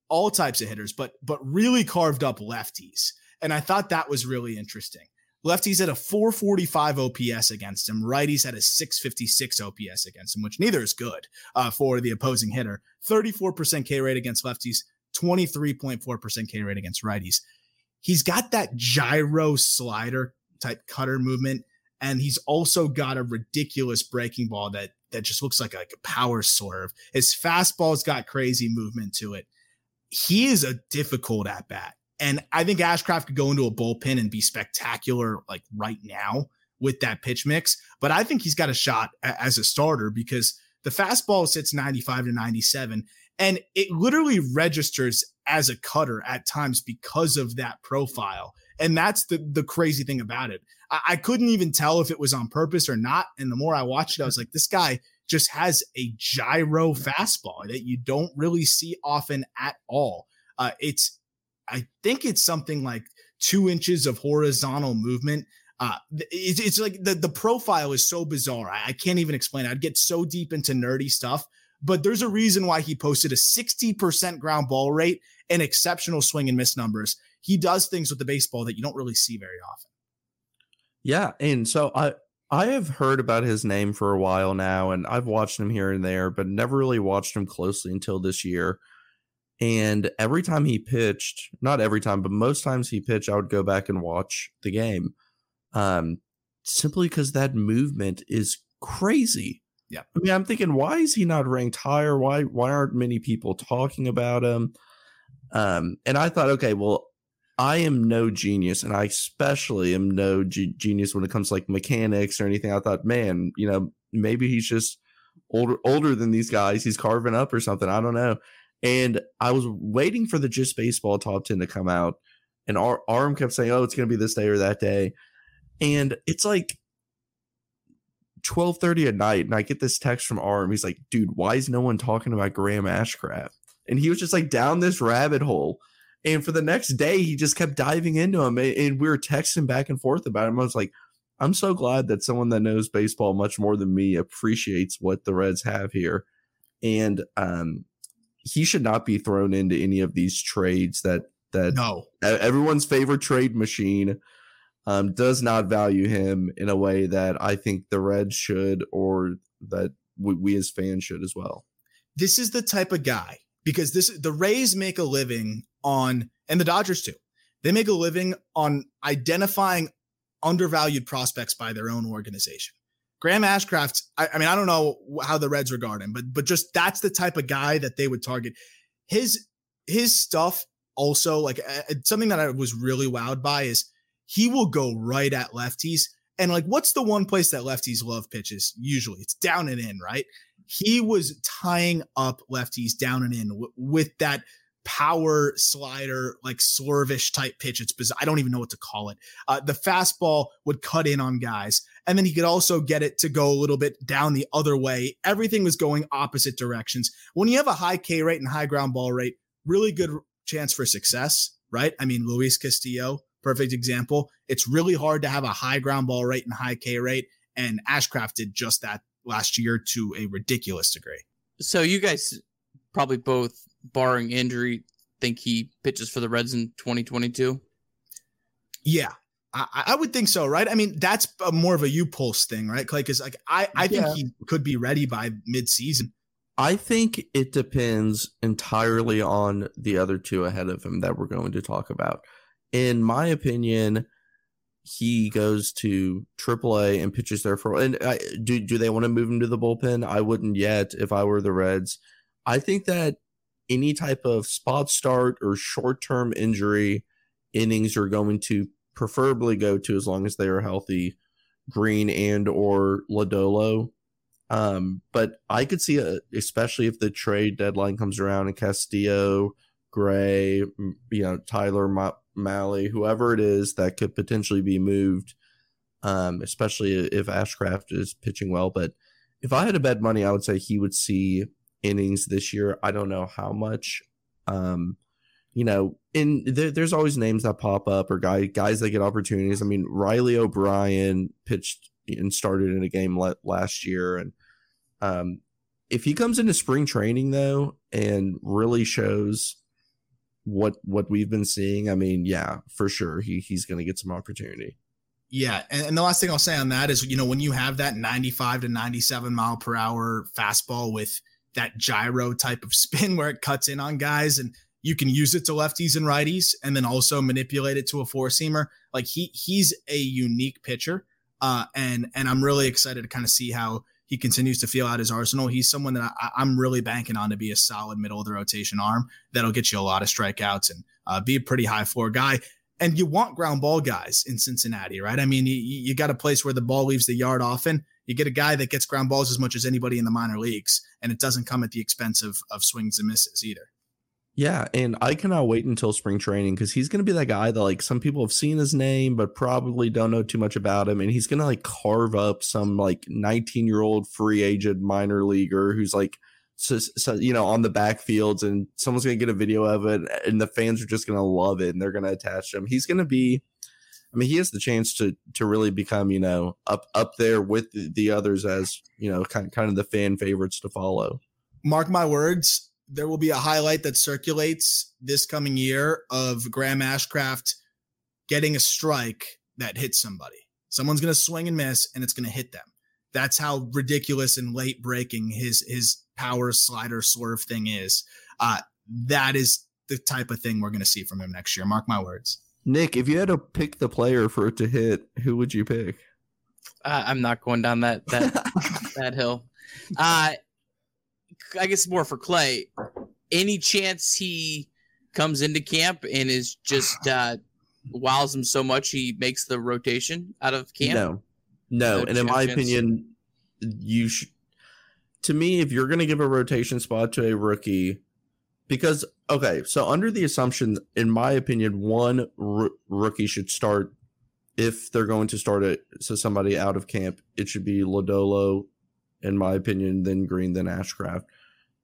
all types of hitters, but but really carved up lefties. And I thought that was really interesting. Lefties had a 445 OPS against him. Righties had a 656 OPS against him, which neither is good uh, for the opposing hitter. 34% K rate against lefties, 23.4% K rate against righties. He's got that gyro slider type cutter movement, and he's also got a ridiculous breaking ball that that just looks like, like a power swerve. His fastball's got crazy movement to it. He is a difficult at bat. And I think Ashcraft could go into a bullpen and be spectacular like right now with that pitch mix. But I think he's got a shot a- as a starter because the fastball sits 95 to 97 and it literally registers as a cutter at times because of that profile. And that's the the crazy thing about it. I, I couldn't even tell if it was on purpose or not. And the more I watched it, I was like, this guy just has a gyro fastball that you don't really see often at all. Uh, it's, I think it's something like two inches of horizontal movement. Uh, it's, it's like the, the profile is so bizarre. I, I can't even explain it. I'd get so deep into nerdy stuff, but there's a reason why he posted a 60% ground ball rate and exceptional swing and miss numbers. He does things with the baseball that you don't really see very often. Yeah, and so I I have heard about his name for a while now, and I've watched him here and there, but never really watched him closely until this year. And every time he pitched, not every time, but most times he pitched, I would go back and watch the game. Um, simply because that movement is crazy. Yeah. I mean, I'm thinking, why is he not ranked higher? Why why aren't many people talking about him? Um, and I thought, okay, well, I am no genius, and I especially am no g- genius when it comes to like mechanics or anything. I thought, man, you know, maybe he's just older older than these guys. He's carving up or something. I don't know. And I was waiting for the just baseball top ten to come out, and our arm kept saying, "Oh, it's going to be this day or that day," and it's like. 12:30 at night and I get this text from Aram. He's like, "Dude, why is no one talking about Graham Ashcraft?" And he was just like down this rabbit hole and for the next day, he just kept diving into him, and we were texting back and forth about him. I was like, I'm so glad that someone that knows baseball much more than me appreciates what the Reds have here. And um, he should not be thrown into any of these trades that that no everyone's favorite trade machine um, does not value him in a way that I think the Reds should or that we, we as fans should as well. This is the type of guy because this the Rays make a living on and the Dodgers too. They make a living on identifying undervalued prospects by their own organization. Graham Ashcraft, I, I, mean, I don't know how the Reds regard him, but but just that's the type of guy that they would target. His his stuff also like uh, something that I was really wowed by is he will go right at lefties. And like, what's the one place that lefties love pitches? Usually it's down and in, right? He was tying up lefties down and in w- with that power slider, like swervish type pitch. It's bizarre. I don't even know what to call it. Uh, the fastball would cut in on guys. And then he could also get it to go a little bit down the other way. Everything was going opposite directions. When you have a high K rate and high ground ball rate, really good chance for success, right? I mean, Luis Castillo, perfect example. It's really hard to have a high ground ball rate and high K rate. And Ashcraft did just that last year to a ridiculous degree. So you guys probably both, barring injury, think he pitches for the Reds in 2022? Yeah, I, I, would think so, right? I mean, that's a, more of a U pulse thing, right, Clay? Because like I, I think yeah. he could be ready by mid-season. I think it depends entirely on the other two ahead of him that we're going to talk about. In my opinion, he goes to AAA and pitches there for. And I, do do they want to move him to the bullpen? I wouldn't yet if I were the Reds. I think that any type of spot start or short term injury innings are going to preferably go to as long as they are healthy, Greene and or Lodolo. Um, but I could see, a, especially if the trade deadline comes around and Castillo, Gray, you know, Tyler Ma- Mahle, whoever it is that could potentially be moved, um, especially if Ashcraft is pitching well. But if I had to bet money, I would say he would see innings this year. I don't know how much. Um, you know, in there, there's always names that pop up or guy guys that get opportunities. I mean, Riley O'Brien pitched and started in a game le- last year, and um, if he comes into spring training though and really shows what what we've been seeing, I mean, yeah, for sure, he he's going to get some opportunity. Yeah, and, and the last thing I'll say on that is, you know, when you have that 95 to 97 mile per hour fastball with that gyro type of spin where it cuts in on guys and you can use it to lefties and righties and then also manipulate it to a four seamer. Like he he's a unique pitcher. Uh, and and I'm really excited to kind of see how he continues to feel out his arsenal. He's someone that I, am really banking on to be a solid middle of the rotation arm that'll get you a lot of strikeouts and uh, be a pretty high floor guy. And you want ground ball guys in Cincinnati, right? I mean, you, you got a place where the ball leaves the yard often. You get a guy that gets ground balls as much as anybody in the minor leagues, and it doesn't come at the expense of, of swings and misses either. Yeah, and I cannot wait until spring training because he's going to be that guy that like some people have seen his name but probably don't know too much about him, and he's going to like carve up some like 19 year old free agent minor leaguer who's like, so, so, you know, on the backfields, and someone's going to get a video of it, and the fans are just going to love it, and they're going to attach him. He's going to be, I mean, he has the chance to to really become you know up up there with the, the others as you know kind kind of the fan favorites to follow. Mark my words there will be a highlight that circulates this coming year of Graham Ashcraft getting a strike that hits somebody. Someone's going to swing and miss, and it's going to hit them. That's how ridiculous and late breaking his his power slider swerve thing is. Uh, that is the type of thing we're going to see from him next year. Mark my words. Nick, if you had to pick the player for it to hit, who would you pick? Uh, I'm not going down that that that hill. Uh, I guess more for Clay. Any chance he comes into camp and is just uh, wows him so much he makes the rotation out of camp? No, no. no and in my chance. opinion, you should. To me, if you're going to give a rotation spot to a rookie, because okay, so under the assumption, in my opinion, one r- rookie should start if they're going to start it. So somebody out of camp, it should be Lodolo, in my opinion, then Greene, then Ashcraft,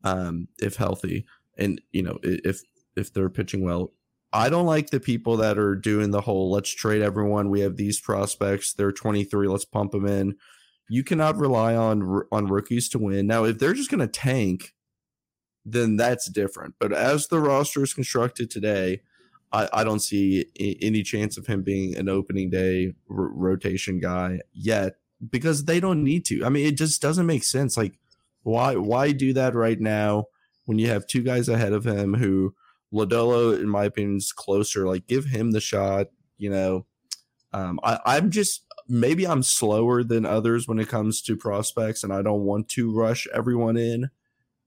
um, if healthy, and you know if if they're pitching well. I don't like the people that are doing the whole let's trade everyone. We have these prospects. They're 23. Let's pump them in. You cannot rely on on rookies to win. Now, if they're just going to tank, then that's different. But as the roster is constructed today, I, I don't see any chance of him being an opening day r- rotation guy yet because they don't need to. I mean, it just doesn't make sense. Like, why why do that right now when you have two guys ahead of him who Lodolo, in my opinion, is closer. Like, give him the shot. You know, um, I, I'm just maybe I'm slower than others when it comes to prospects, and I don't want to rush everyone in.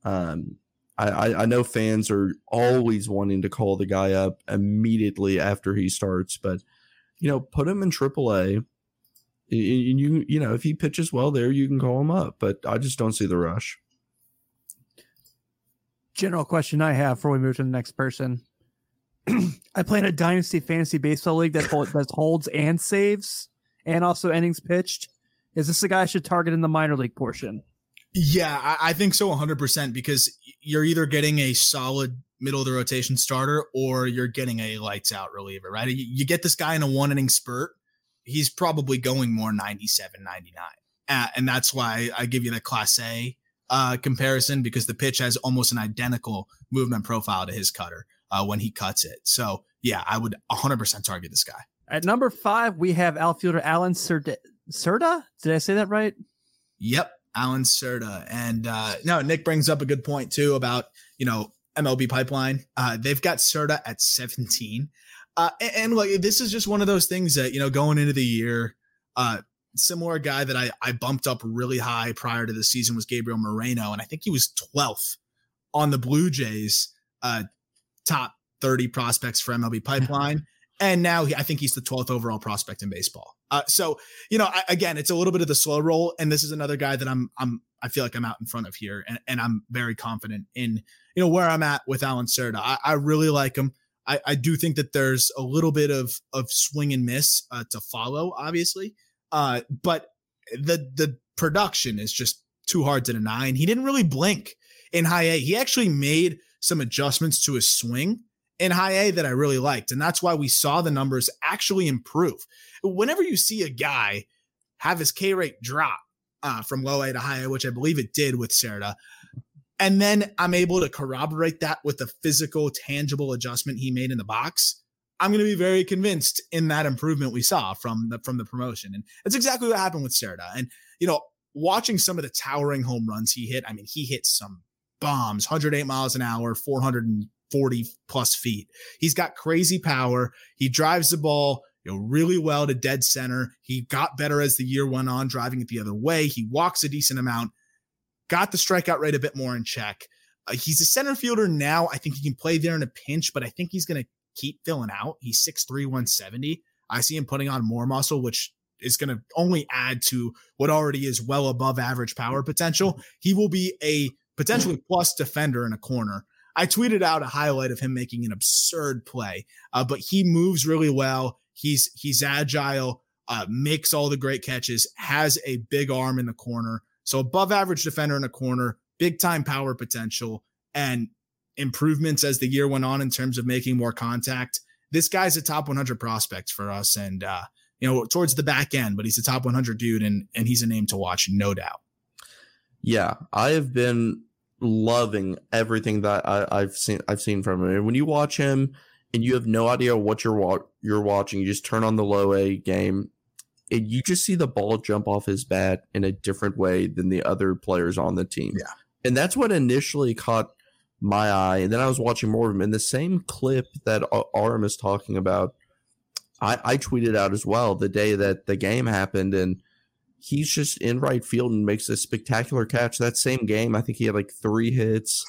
Um, I, I know fans are always wanting to call the guy up immediately after he starts, but you know, put him in AAA. You, you you know, if he pitches well there, you can call him up. But I just don't see the rush general question I have before we move to the next person. I play in a dynasty fantasy baseball league that, hold, that holds and saves and also innings pitched. Is this a guy I should target in the minor league portion? Yeah, I, I think so 100% because you're either getting a solid middle of the rotation starter or you're getting a lights out reliever, right? You, you get this guy in a one inning spurt, he's probably going more 97, 99. Uh, and that's why I give you the Clase uh, comparison because the pitch has almost an identical movement profile to his cutter uh, when he cuts it. So yeah, I would 100% target this guy. At number five, we have outfielder Allan Cerda. Cerda? Did I say that right? Yep, Allan Cerda. And uh, no, Nick brings up a good point too about you know MLB pipeline. Uh, they've got Cerda at 17. Uh, and, and like this is just one of those things that you know going into the year, uh, similar guy that I, I bumped up really high prior to the season was Gabriel Moreno, and I think he was 12th on the Blue Jays uh, top 30 prospects for MLB Pipeline. and now he, I think he's the 12th overall prospect in baseball. Uh, so you know, I, again, it's a little bit of the slow roll, and this is another guy that I'm I'm I feel like I'm out in front of here, and, and I'm very confident in you know where I'm at with Allan Cerda. I, I really like him. I, I do think that there's a little bit of of swing and miss uh, to follow, obviously. Uh, but the the production is just too hard to deny. And he didn't really blink in high A. He actually made some adjustments to his swing in high A that I really liked. And that's why we saw the numbers actually improve. Whenever you see a guy have his K rate drop uh, from low A to high A, which I believe it did with Cerda, and then I'm able to corroborate that with the physical, tangible adjustment he made in the box. I'm going to be very convinced in that improvement we saw from the from the promotion, and that's exactly what happened with Cerda. And you know, watching some of the towering home runs he hit, I mean, he hit some bombs, 108 miles an hour, 440 plus feet. He's got crazy power. He drives the ball you know, really well to dead center. He got better as the year went on, driving it the other way. He walks a decent amount, got the strikeout rate a bit more in check. Uh, he's a center fielder now. I think he can play there in a pinch, but I think he's going to keep filling out. He's 6'3, 170. I see him putting on more muscle, which is going to only add to what already is well above average power potential. He will be a potentially plus defender in a corner. I tweeted out a highlight of him making an absurd play, uh, but he moves really well. He's he's agile, uh, makes all the great catches, has a big arm in the corner. So above average defender in a corner, big time power potential, and improvements as the year went on in terms of making more contact. This guy's a top 100 prospect for us, and uh, you know towards the back end, but he's a top 100 dude, and and he's a name to watch, no doubt. Yeah, I have been loving everything that I, have seen. I've seen from him. When you watch him, and you have no idea what you're wa- you're watching, you just turn on the low A game, and you just see the ball jump off his bat in a different way than the other players on the team. Yeah, and that's what initially caught my eye. And then I was watching more of him in the same clip that Aram is talking about. I, I tweeted out as well the day that the game happened, and he's just in right field and makes a spectacular catch. That same game, I think he had like three hits.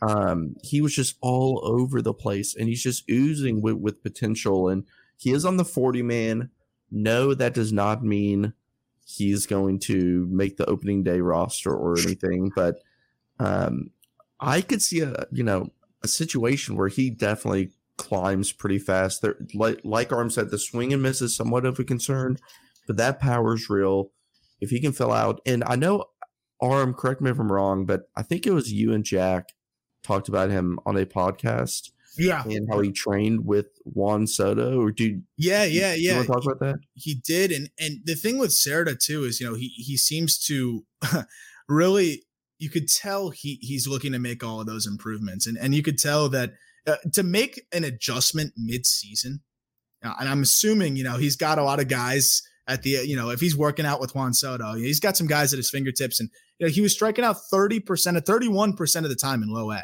Um, he was just all over the place, and he's just oozing with, with potential. And he is on the 40 man. No, that does not mean he's going to make the opening day roster or anything, but um, I could see a you know a situation where he definitely climbs pretty fast. There, like like Aram said, the swing and miss is somewhat of a concern, but that power is real. If he can fill out, and I know Aram, correct me if I'm wrong, but I think it was you and Jack talked about him on a podcast. Yeah, and how he trained with Juan Soto. Or do yeah, yeah, yeah. want to talk about that? He did, and and the thing with Cerda too is you know he he seems to really you could tell he he's looking to make all of those improvements, and and you could tell that uh, to make an adjustment mid season, uh, and I'm assuming you know he's got a lot of guys at the you know if he's working out with Juan Soto, he's got some guys at his fingertips, and you know he was striking out 30 percent of 31 percent of the time in low A,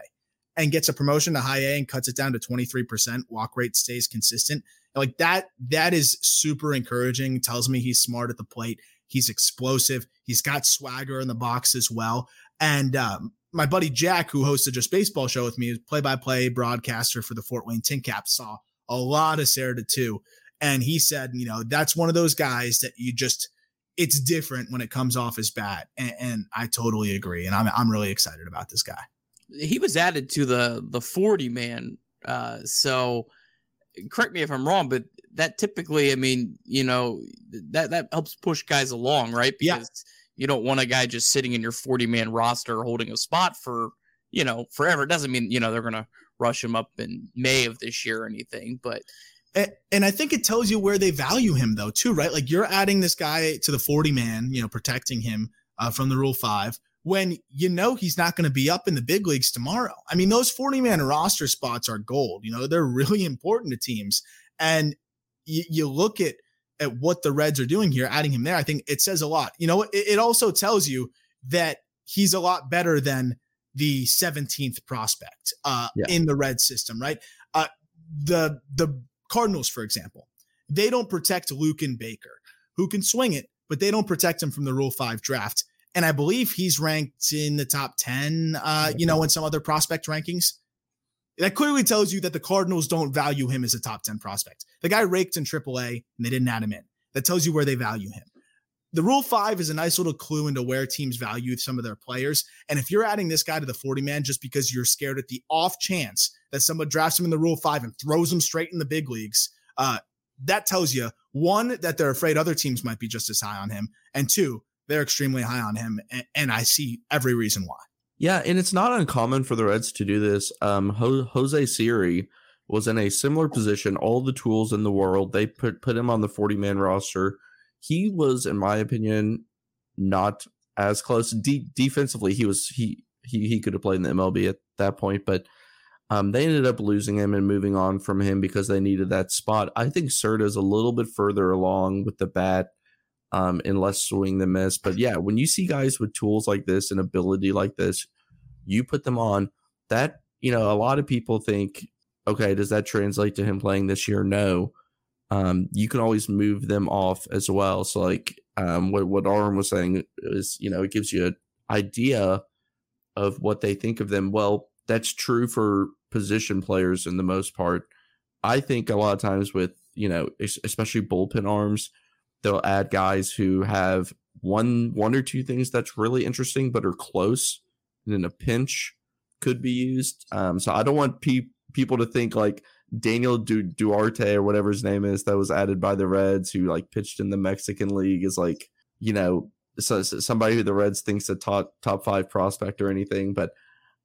and gets a promotion to high A and cuts it down to 23 percent. Walk rate stays consistent. Like that, that is super encouraging. Tells me he's smart at the plate. He's explosive. He's got swagger in the box as well. And um, my buddy Jack, who hosted Just Baseball show with me, is play by play broadcaster for the Fort Wayne Tin Cap, saw a lot of Cerda too. And he said, you know, that's one of those guys that you just, it's different when it comes off his bat. And, and I totally agree. And I'm, I'm really excited about this guy. He was added to the, the 40 man. Uh, so correct me if I'm wrong, but that typically, I mean, you know, that, that helps push guys along, right? Because yeah you don't want a guy just sitting in your 40 man roster holding a spot for, you know, forever. It doesn't mean, you know, they're going to rush him up in May of this year or anything, but. And, and I think it tells you where they value him, though, too, right? Like you're adding this guy to the 40 man, you know, protecting him uh, from the Rule 5 when you know he's not going to be up in the big leagues tomorrow. I mean, those 40 man roster spots are gold. You know, they're really important to teams. And you, you look at at what the Reds are doing here, adding him there, I think it says a lot. You know, it, it also tells you that he's a lot better than the 17th prospect uh, yeah. in the red system, right? Uh, the the Cardinals, for example, they don't protect Luken Baker, who can swing it, but they don't protect him from the Rule Five draft. And I believe he's ranked in the top 10, uh, you know, in some other prospect rankings. That clearly tells you that the Cardinals don't value him as a top 10 prospect. The guy raked in AAA and they didn't add him in. That tells you where they value him. The Rule 5 is a nice little clue into where teams value some of their players. And if you're adding this guy to the 40 man just because you're scared at the off chance that someone drafts him in the Rule 5 and throws him straight in the big leagues, uh, that tells you one, that they're afraid other teams might be just as high on him. And two, they're extremely high on him. And, and I see every reason why. Yeah, and it's not uncommon for the Reds to do this. Um, Ho- Jose Siri was in a similar position, all the tools in the world. They put put him on the 40 man roster. He was, in my opinion, not as close. De- defensively, he was he he he could have played in the MLB at that point, but um, they ended up losing him and moving on from him because they needed that spot. I think Cerda is a little bit further along with the bat um, and less swing than miss. But yeah, when you see guys with tools like this and ability like this, you put them on. That you know, a lot of people think, okay, does that translate to him playing this year? No. Um, you can always move them off as well. So like um, what what Aram was saying is, you know, it gives you an idea of what they think of them. Well, that's true for position players in the most part. I think a lot of times with you know, especially bullpen arms, they'll add guys who have one one or two things that's really interesting but are close and in a pinch could be used. Um, so i don't want pe- people to think like daniel du- duarte or whatever his name is that was added by the reds who like pitched in the mexican league is like you know so, so somebody who the reds thinks a top top five prospect or anything but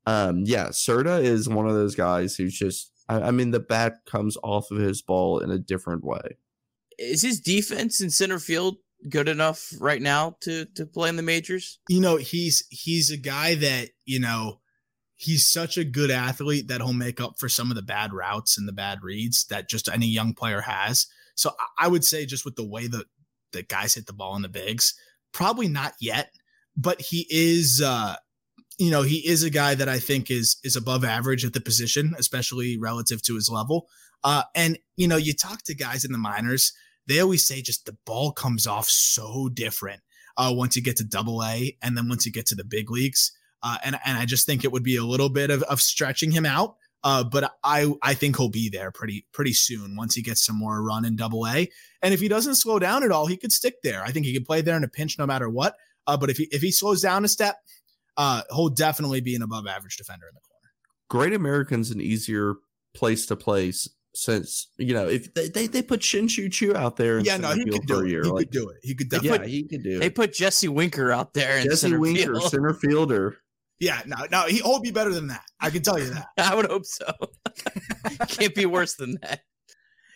um yeah Cerda is one of those guys who's just I, I mean the bat comes off of his ball in a different way is his defense in center field good enough right now to to play in the majors? You know, he's he's a guy that, you know, he's such a good athlete that he'll make up for some of the bad routes and the bad reads that just any young player has. So I would say just with the way that the guys hit the ball in the bigs, probably not yet, but he is uh you know, he is a guy that I think is is above average at the position, especially relative to his level. Uh and you know, you talk to guys in the minors, they always say just the ball comes off so different uh, once you get to double A and then once you get to the big leagues. Uh, and, and I just think it would be a little bit of, of stretching him out. Uh, but I, I think he'll be there pretty, pretty soon once he gets some more run in double A. And if he doesn't slow down at all, he could stick there. I think he could play there in a pinch no matter what. Uh, but if he, if he slows down a step, uh, he'll definitely be an above average defender in the corner. Great American's an easier place to place since you know if they they, they put Shin-Soo Choo out there, yeah, no, he could do it. Year, he like, could do it. He could definitely. Yeah, he could do it. They put Jesse Winker out there. Jesse Winker, field. center fielder. Yeah, no, no, he'll be better than that. I can tell you that. I would hope so. Can't be worse than that.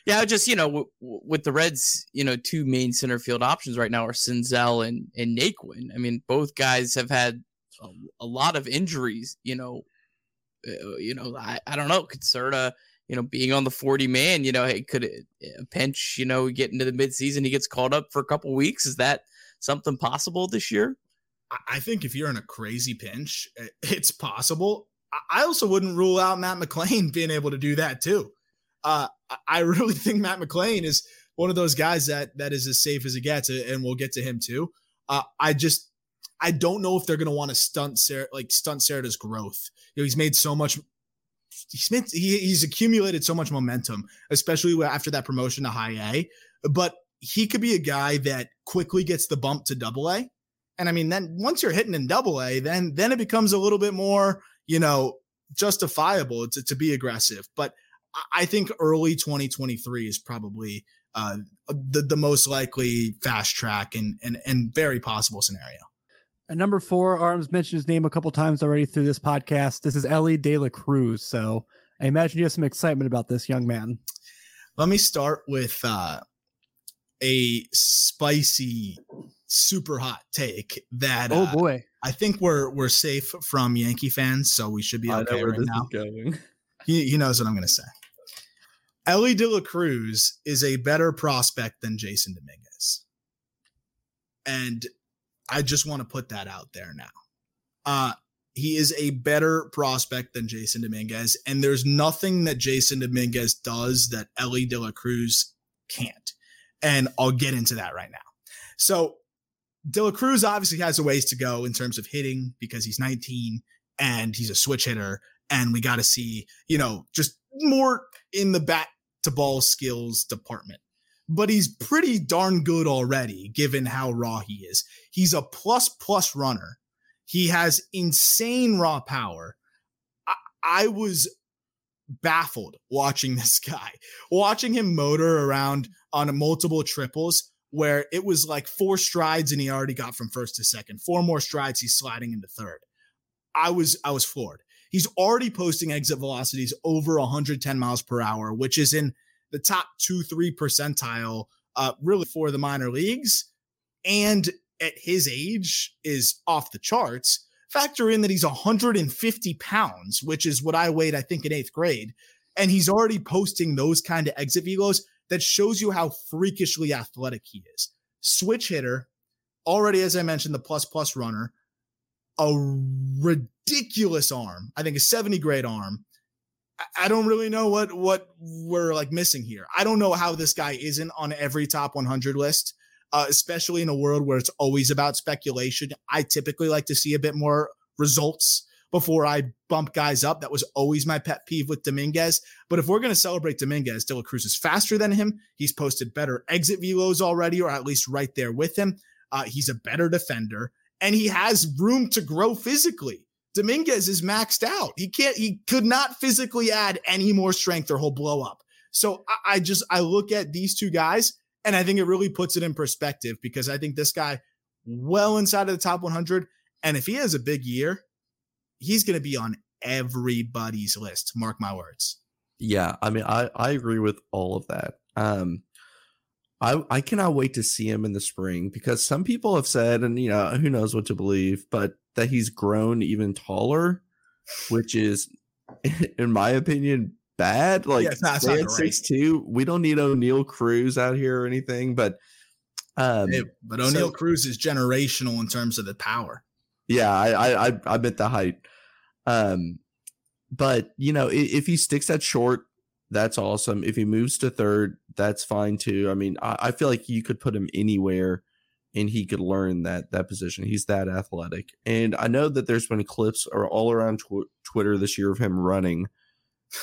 Yeah, just you know, w- w- with the Reds, you know, two main center field options right now are Senzel and and Naquin. I mean, both guys have had a, a lot of injuries. You know, uh, you know, I, I don't know, Caserta, you know, being on the forty man, you know, hey, could a pinch, you know, get into the midseason, he gets called up for a couple weeks. Is that something possible this year? I think if you're in a crazy pinch, it's possible. I also wouldn't rule out Matt McLain being able to do that too. Uh, I really think Matt McLain is one of those guys that that is as safe as it gets, and we'll get to him too. Uh, I just I don't know if they're going to want to stunt Sarah, like stunt Cerda's growth. You know, he's made so much. Made, he, he's accumulated so much momentum, especially after that promotion to high A. But he could be a guy that quickly gets the bump to double A. And I mean, then once you're hitting in double A, then then it becomes a little bit more, you know, justifiable to, to be aggressive. But I think early 2023 is probably uh, the the most likely fast track and and and very possible scenario. And number four, Aram's mentioned his name a couple times already through this podcast. This is Elly De La Cruz. So I imagine you have some excitement about this young man. Let me start with uh, a spicy, super hot take that. Oh uh, boy! I think we're we're safe from Yankee fans, so we should be okay right now. He, he knows what I'm going to say. Elly De La Cruz is a better prospect than Jasson Dominguez. And I just want to put that out there now. Uh, he is a better prospect than Jasson Dominguez, and there's nothing that Jasson Dominguez does that Elly De La Cruz can't. And I'll get into that right now. So, De La Cruz obviously has a ways to go in terms of hitting because he's 19 and he's a switch hitter. And we got to see, you know, just more in the bat to ball skills department. But he's pretty darn good already, given how raw he is. He's a plus plus runner. He has insane raw power. I, I was baffled watching this guy, watching him motor around on multiple triples where it was like four strides and he already got from first to second. Four more strides, he's sliding into third. I was I was floored. He's already posting exit velocities over 110 miles per hour, which is in the top two, three percentile, uh, really for the minor leagues. And at his age is off the charts. Factor in that he's 150 pounds, which is what I weighed, I think, in eighth grade. And he's already posting those kind of exit velos that shows you how freakishly athletic he is. Switch hitter, already, as I mentioned, the plus plus runner, a ridiculous arm. I think a 70 grade arm. I don't really know what what we're like missing here. I don't know how this guy isn't on every top 100 list, uh, especially in a world where it's always about speculation. I typically like to see a bit more results before I bump guys up. That was always my pet peeve with Dominguez. But if we're going to celebrate Dominguez, De La Cruz is faster than him. He's posted better exit velos already, or at least right there with him. Uh, he's a better defender and he has room to grow physically. Dominguez is maxed out. He can't, he could not physically add any more strength or he'll blow up. So I, I just, I look at these two guys and I think it really puts it in perspective because I think this guy well inside of the top 100. And if he has a big year, he's going to be on everybody's list. Mark my words. Yeah. I mean, I, I agree with all of that. Um, I, I cannot wait to see him in the spring because some people have said, and you know, who knows what to believe, but that he's grown even taller, which is, in my opinion, bad. Like yeah, not, not six two, we don't need Oneil Cruz out here or anything, but um, hey, but Oneil so, Cruz is generational in terms of the power. Yeah, I I I bet the height. Um, but you know, if, if he sticks that short that's awesome. If he moves to third, that's fine too. I mean, I, I, feel like you could put him anywhere and he could learn that that position. He's that athletic. And I know that there's been clips or all around tw- Twitter this year of him running,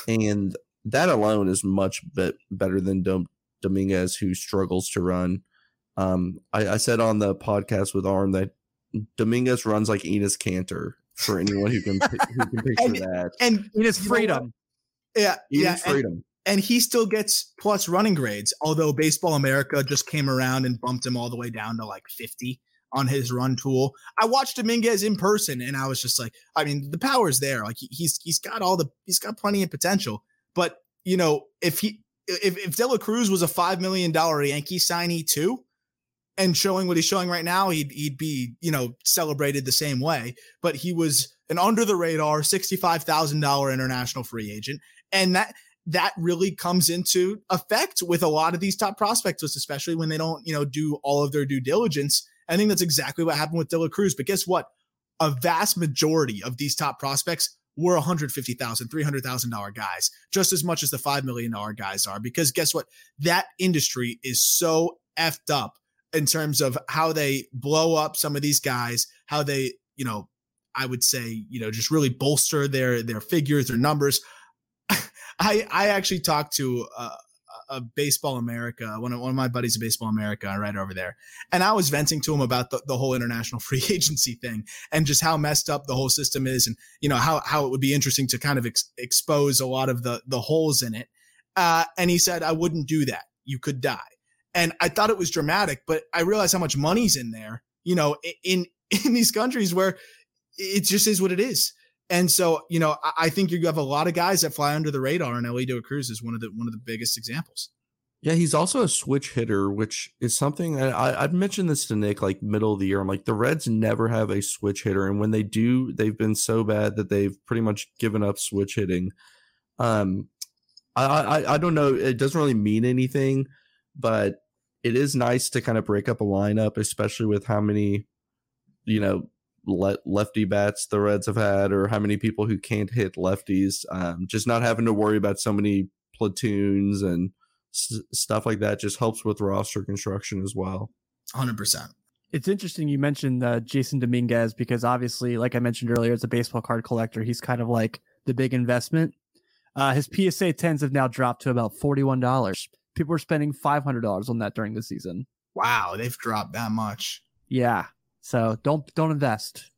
and that alone is much bit better than Dom- Dominguez, who struggles to run. Um, I, I said on the podcast with Aram that Dominguez runs like Enes Kanter for anyone who can who can picture and, that. And Enes freedom. Yeah, yeah, freedom. And, he still gets plus running grades. Although Baseball America just came around and bumped him all the way down to like fifty on his run tool. I watched Dominguez in person and I was just like, I mean, the power's there. Like he's he's got all the he's got plenty of potential. But you know, if he if if De La Cruz was a five million dollar Yankee signee too, and showing what he's showing right now, he'd he'd be you know celebrated the same way. But he was an under the radar sixty five thousand dollar international free agent, and that that really comes into effect with a lot of these top prospects, especially when they don't you know do all of their due diligence. I think that's exactly what happened with De La Cruz. But guess what? A vast majority of these top prospects were $150,000, 300,000 dollar guys, just as much as the 5 million dollar guys are because guess what? That industry is so effed up in terms of how they blow up some of these guys, how they, you know, I would say, you know, just really bolster their their figures, their numbers. I I actually talked to uh, a Baseball America, one of, one of my buddies of Baseball America, right over there. And I was venting to him about the, the whole international free agency thing and just how messed up the whole system is. And, you know, how, how it would be interesting to kind of ex- expose a lot of the, the holes in it. Uh, and he said, I wouldn't do that. You could die. And I thought it was dramatic, but I realized how much money's in there, you know, in, in these countries where it just is what it is. And so, you know, I think you have a lot of guys that fly under the radar, and La Cruz is one of the one of the biggest examples. Yeah, he's also a switch hitter, which is something I, I'd mentioned this to Nick like middle of the year. I'm like, the Reds never have a switch hitter, and when they do, they've been so bad that they've pretty much given up switch hitting. Um, I, I I don't know. It doesn't really mean anything, but it is nice to kind of break up a lineup, especially with how many, you know, le- lefty bats the Reds have had, or how many people who can't hit lefties. Um, just not having to worry about so many platoons and s- stuff like that just helps with roster construction as well. Hundred percent. It's interesting you mentioned uh, Jasson Dominguez because obviously, like I mentioned earlier, as a baseball card collector, he's kind of like the big investment. Uh, his PSA 10s have now dropped to about $41. People are spending $500 on that during the season. Wow, they've dropped that much. Yeah. So don't don't invest.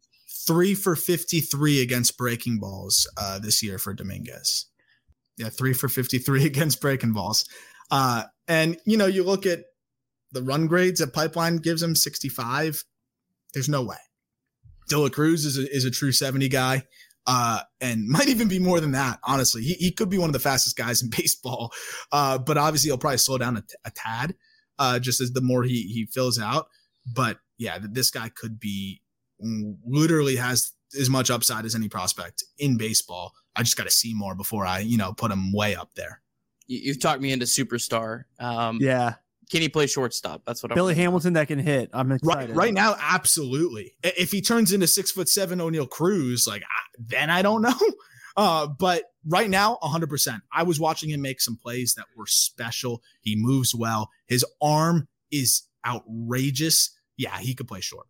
Three for fifty three against breaking balls uh, this year for Dominguez. Yeah, three for fifty three against breaking balls. Uh, and you know, you look at the run grades that Pipeline gives him sixty five. There's no way. De Cruz is a, is a true seventy guy. Uh, and might even be more than that. Honestly, he, he could be one of the fastest guys in baseball. Uh, but obviously he'll probably slow down a, a tad, uh, just as the more he, he fills out. But yeah, this guy could be mm, literally has as much upside as any prospect in baseball. I just got to see more before I, you know, put him way up there. You, have talked me into superstar. Um, yeah. Can he play shortstop? That's what Billy I'm Billy Hamilton that can hit. I'm excited. Right, right now, absolutely. If he turns into six foot seven Oneil Cruz, like then I don't know. Uh, but right now, 100%. I was watching him make some plays that were special. He moves well. His arm is outrageous yeah, he could play short.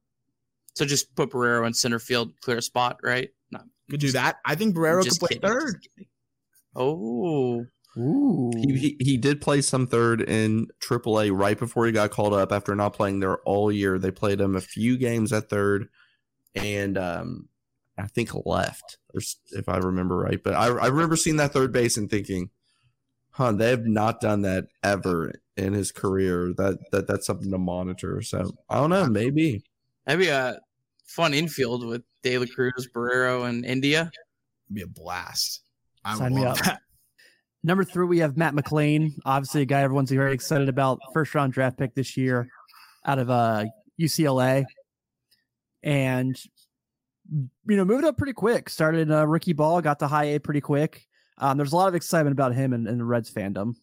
So just put Barrero in center field, clear a spot, right? No, could do that. I think Barrero could play kidding, third. Oh, Ooh. He, he, he did play some third in AAA right before he got called up after not playing there all year. They played him a few games at third, and um, I think left, if I remember right. But I, I remember seeing that third base and thinking, huh, they have not done that ever in his career. That that that's something to monitor. So I don't know, maybe maybe a fun infield with De La Cruz, Barrero, and India. It'd be a blast. I Sign me up. That. Number three, we have Matt McLain. Obviously, a guy everyone's very excited about. First round draft pick this year out of uh, UCLA. And, you know, moved up pretty quick. Started uh, rookie ball, got to high A pretty quick. Um, there's a lot of excitement about him in, in the Reds fandom.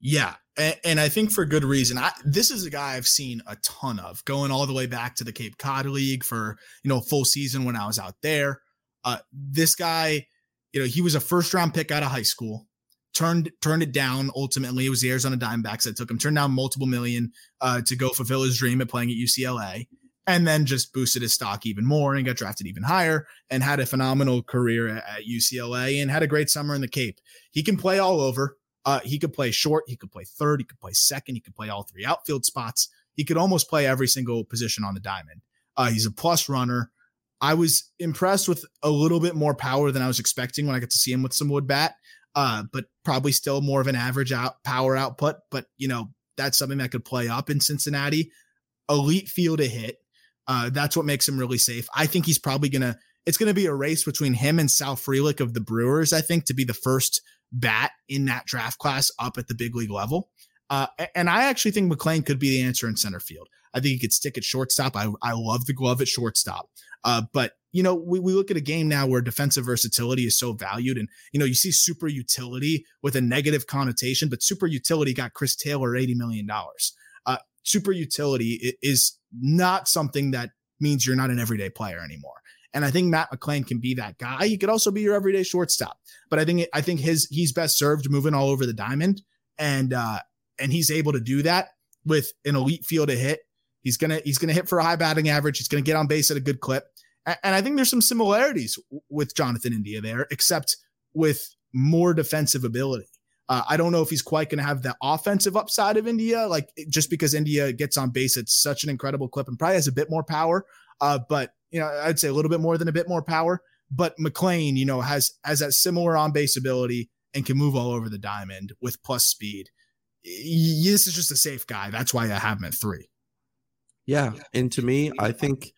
Yeah, and, and, I think for good reason. I, this is a guy I've seen a ton of, going all the way back to the Cape Cod League for you know full season when I was out there. Uh, this guy, you know, he was a first round pick out of high school. Turned turned it down. Ultimately, it was the Arizona Diamondbacks that took him. Turned down multiple million uh, to go fulfill his dream at playing at UCLA and then just boosted his stock even more and got drafted even higher and had a phenomenal career at, UCLA and had a great summer in the Cape. He can play all over. Uh, he could play short, he could play third, he could play second, he could play all three outfield spots. He could almost play every single position on the diamond. Uh, he's a plus runner. I was impressed with a little bit more power than I was expecting when I got to see him with some wood bat, uh, but probably still more of an average out power output. But you know that's something that could play up in Cincinnati. Elite field to hit Uh, that's what makes him really safe. I think he's probably gonna. It's gonna be a race between him and Sal Frelick of the Brewers. I think to be the first bat in that draft class up at the big league level. Uh, and I actually think McLain could be the answer in center field. I think he could stick at shortstop. I, I love the glove at shortstop. Uh, but you know, we, we look at a game now where defensive versatility is so valued. And, you know, you see super utility with a negative connotation, but super utility got Chris Taylor $80 million. Super utility is not something that means you're not an everyday player anymore. And I think Matt McLain can be that guy. He could also be your everyday shortstop. But I think I think his he's best served moving all over the diamond. And uh and he's able to do that with an elite field to hit. He's gonna he's gonna hit for a high batting average. He's gonna get on base at a good clip. And I think there's some similarities with Jonathan India there, except with more defensive ability. Uh, I don't know if he's quite going to have the offensive upside of India, like just because India gets on base at such an incredible clip and probably has a bit more power. Uh, but you know, I'd say a little bit more than a bit more power. But McLain, you know, has has that similar on base ability and can move all over the diamond with plus speed. This is just a safe guy. That's why I have him at three. Yeah, and to me, I think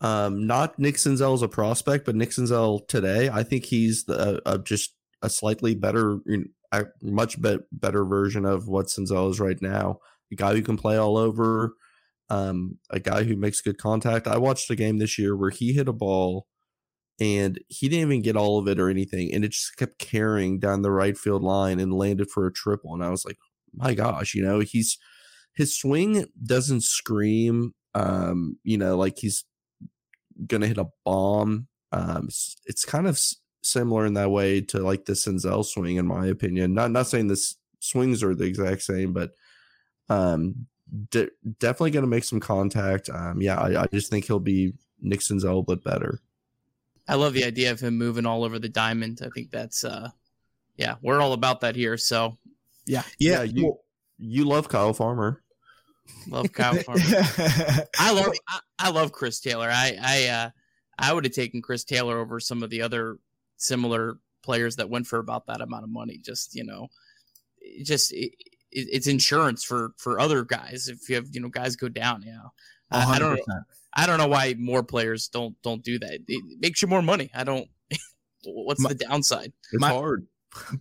um, not Nick Senzel as a prospect, but Nick Senzel today, I think he's the, uh, just a slightly better, a much be- better version of what Senzel is right now. A guy who can play all over, um, a guy who makes good contact. I watched a game this year where he hit a ball and he didn't even get all of it or anything, and it just kept carrying down the right field line and landed for a triple. And I was like, my gosh, you know, he's his swing doesn't scream, um, you know, like he's gonna hit a bomb. Um, it's, kind of similar in that way to like the Senzel swing, in my opinion. Not not saying the swings are the exact same, but um, de- definitely gonna make some contact. Um, yeah, I, I just think he'll be Nick Senzel, but better. I love the idea of him moving all over the diamond. I think that's uh, yeah, we're all about that here. So yeah, yeah, you well, you love Kyle Farmer. Love Kyle Farmer. I love I, I, love Chris Taylor. I I uh, I would have taken Chris Taylor over some of the other similar players that went for about that amount of money. Just you know, it just it, it, it's insurance for for other guys if you have you know guys go down. Yeah, I don't know. I don't know why more players don't don't do that. It makes you more money. I don't. what's my, the downside? It's my, hard.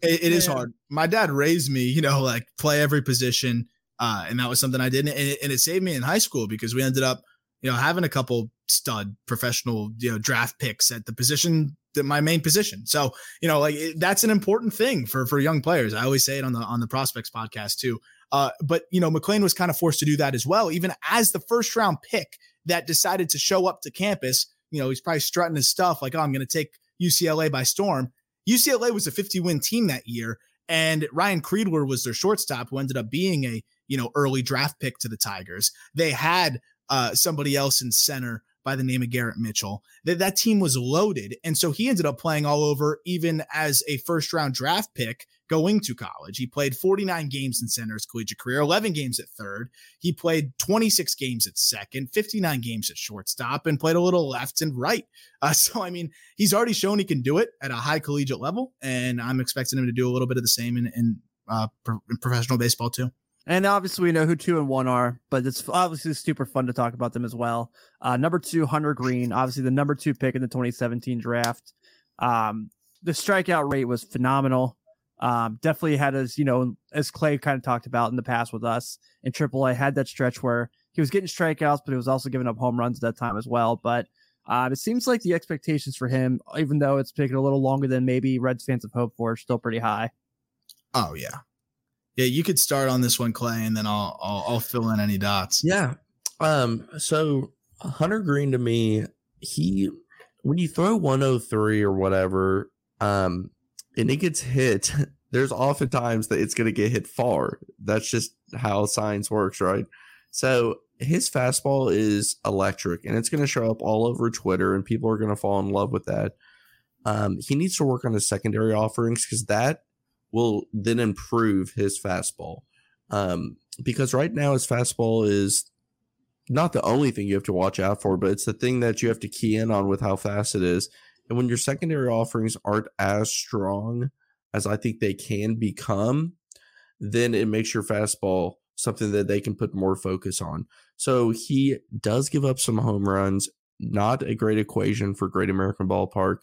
It, it yeah. is hard. My dad raised me, you know, like play every position uh, and that was something I did. And it, and it saved me in high school because we ended up, you know, having a couple stud professional, you know, draft picks at the position my main position. So, you know, like it, that's an important thing for, for young players. I always say it on the, on the prospects podcast too. Uh, but you know, McLain was kind of forced to do that as well, even as the first round pick that decided to show up to campus. You know, he's probably strutting his stuff like, oh, I'm going to take UCLA by storm. UCLA was a 50 win team that year. And Ryan Kreidler was their shortstop who ended up being a you know, early draft pick to the Tigers. They had uh, somebody else in center by the name of Garrett Mitchell. That that team was loaded, and so he ended up playing all over, even as a first round draft pick going to college. He played 49 games in center's collegiate career, 11 games at third. He played 26 games at second, 59 games at shortstop, and played a little left and right. Uh, so I mean, he's already shown he can do it at a high collegiate level, and I'm expecting him to do a little bit of the same in, in, uh, pro- in professional baseball too. And obviously, we know who two and one are, but it's obviously super fun to talk about them as well. Uh, number two, Hunter Greene, obviously the number two pick in the 2017 draft. Um, the strikeout rate was phenomenal. Um, definitely had as you know, as Clay kind of talked about in the past with us in AAA, had that stretch where he was getting strikeouts, but he was also giving up home runs at that time as well. But uh, it seems like the expectations for him, even though it's taken a little longer than maybe Reds fans have hoped for, are still pretty high. Oh yeah, yeah, you could start on this one, Clay, and then I'll I'll, I'll fill in any dots. Yeah. Um. So Hunter Greene to me, he when you throw 103 or whatever, um, and it gets hit, there's oftentimes that it's going to get hit far. That's just how science works, right? So his fastball is electric, and it's going to show up all over Twitter, and people are going to fall in love with that. Um, he needs to work on his secondary offerings because that will then improve his fastball. Um, because right now his fastball is not the only thing you have to watch out for, but it's the thing that you have to key in on with how fast it is. And when your secondary offerings aren't as strong as I think they can become, then it makes your fastball something that they can put more focus on. So he does give up some home runs, not a great equation for Great American Ballpark.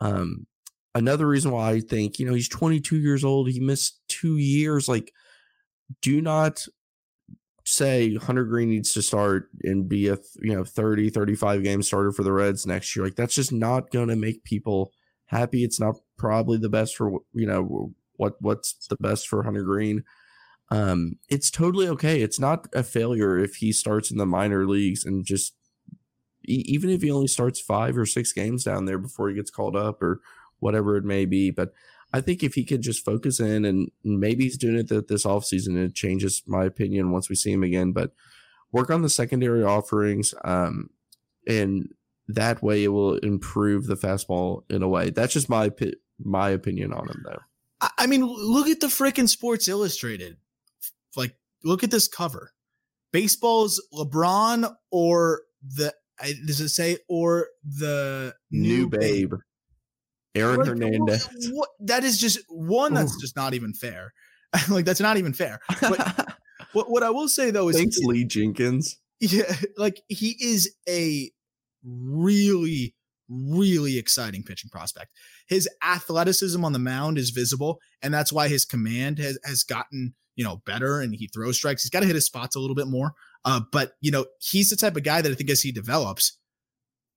Um, another reason why I think, you know, he's 22 years old, he missed two years. Like, do not say Hunter Greene needs to start and be a you know 30 35 game starter for the Reds next year like that's just not going to make people happy it's not probably the best for you know what what's the best for Hunter Greene. um it's totally okay it's not a failure if he starts in the minor leagues and just even if he only starts 5 or 6 games down there before he gets called up or whatever it may be but I think if he could just focus in and maybe he's doing it this offseason, it changes my opinion once we see him again. But work on the secondary offerings. Um, and that way it will improve the fastball in a way. That's just my my opinion on him though. I mean, look at the freaking Sports Illustrated. Like, look at this cover. Baseball's LeBron or the does it say or the new, new babe. babe. Aaron like, Hernandez. What, what, that is just one that's just not even fair. like that's not even fair. But what, what I will say though is thanks he, Lee Jenkins. Yeah, like he is a really really exciting pitching prospect. His athleticism on the mound is visible, and that's why his command has has gotten you know better, and he throws strikes. He's got to hit his spots a little bit more. Uh, but you know he's the type of guy that I think as he develops,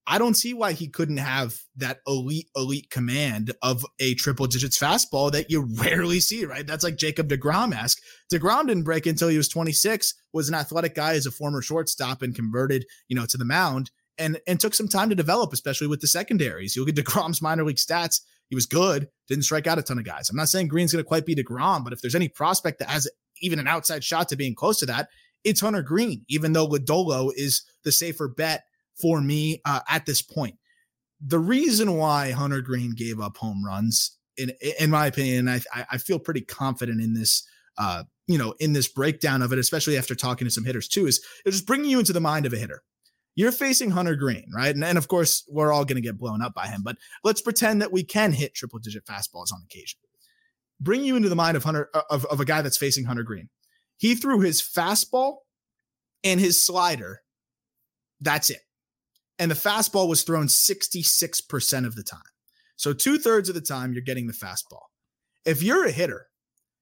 I don't see why he couldn't have that elite, elite command of a triple digits fastball that you rarely see, right? That's like Jacob DeGrom esque. DeGrom didn't break until he was 26, was an athletic guy as a former shortstop and converted, you know, to the mound and, and took some time to develop, especially with the secondaries. You look at DeGrom's minor league stats. He was good, didn't strike out a ton of guys. I'm not saying Greene's going to quite be DeGrom, but if there's any prospect that has even an outside shot to being close to that, it's Hunter Greene, even though Lodolo is the safer bet for me uh, at this point. The reason why Hunter Greene gave up home runs, in in my opinion, I I feel pretty confident in this. Uh, you know, in this breakdown of it, especially after talking to some hitters too, is just bringing you into the mind of a hitter. You're facing Hunter Greene, right? And, and of course, we're all going to get blown up by him, but let's pretend that we can hit triple digit fastballs on occasion. Bring you into the mind of Hunter uh, of, of a guy that's facing Hunter Greene. He threw his fastball and his slider. That's it and the fastball was thrown 66% of the time. So two thirds of the time, you're getting the fastball. If you're a hitter,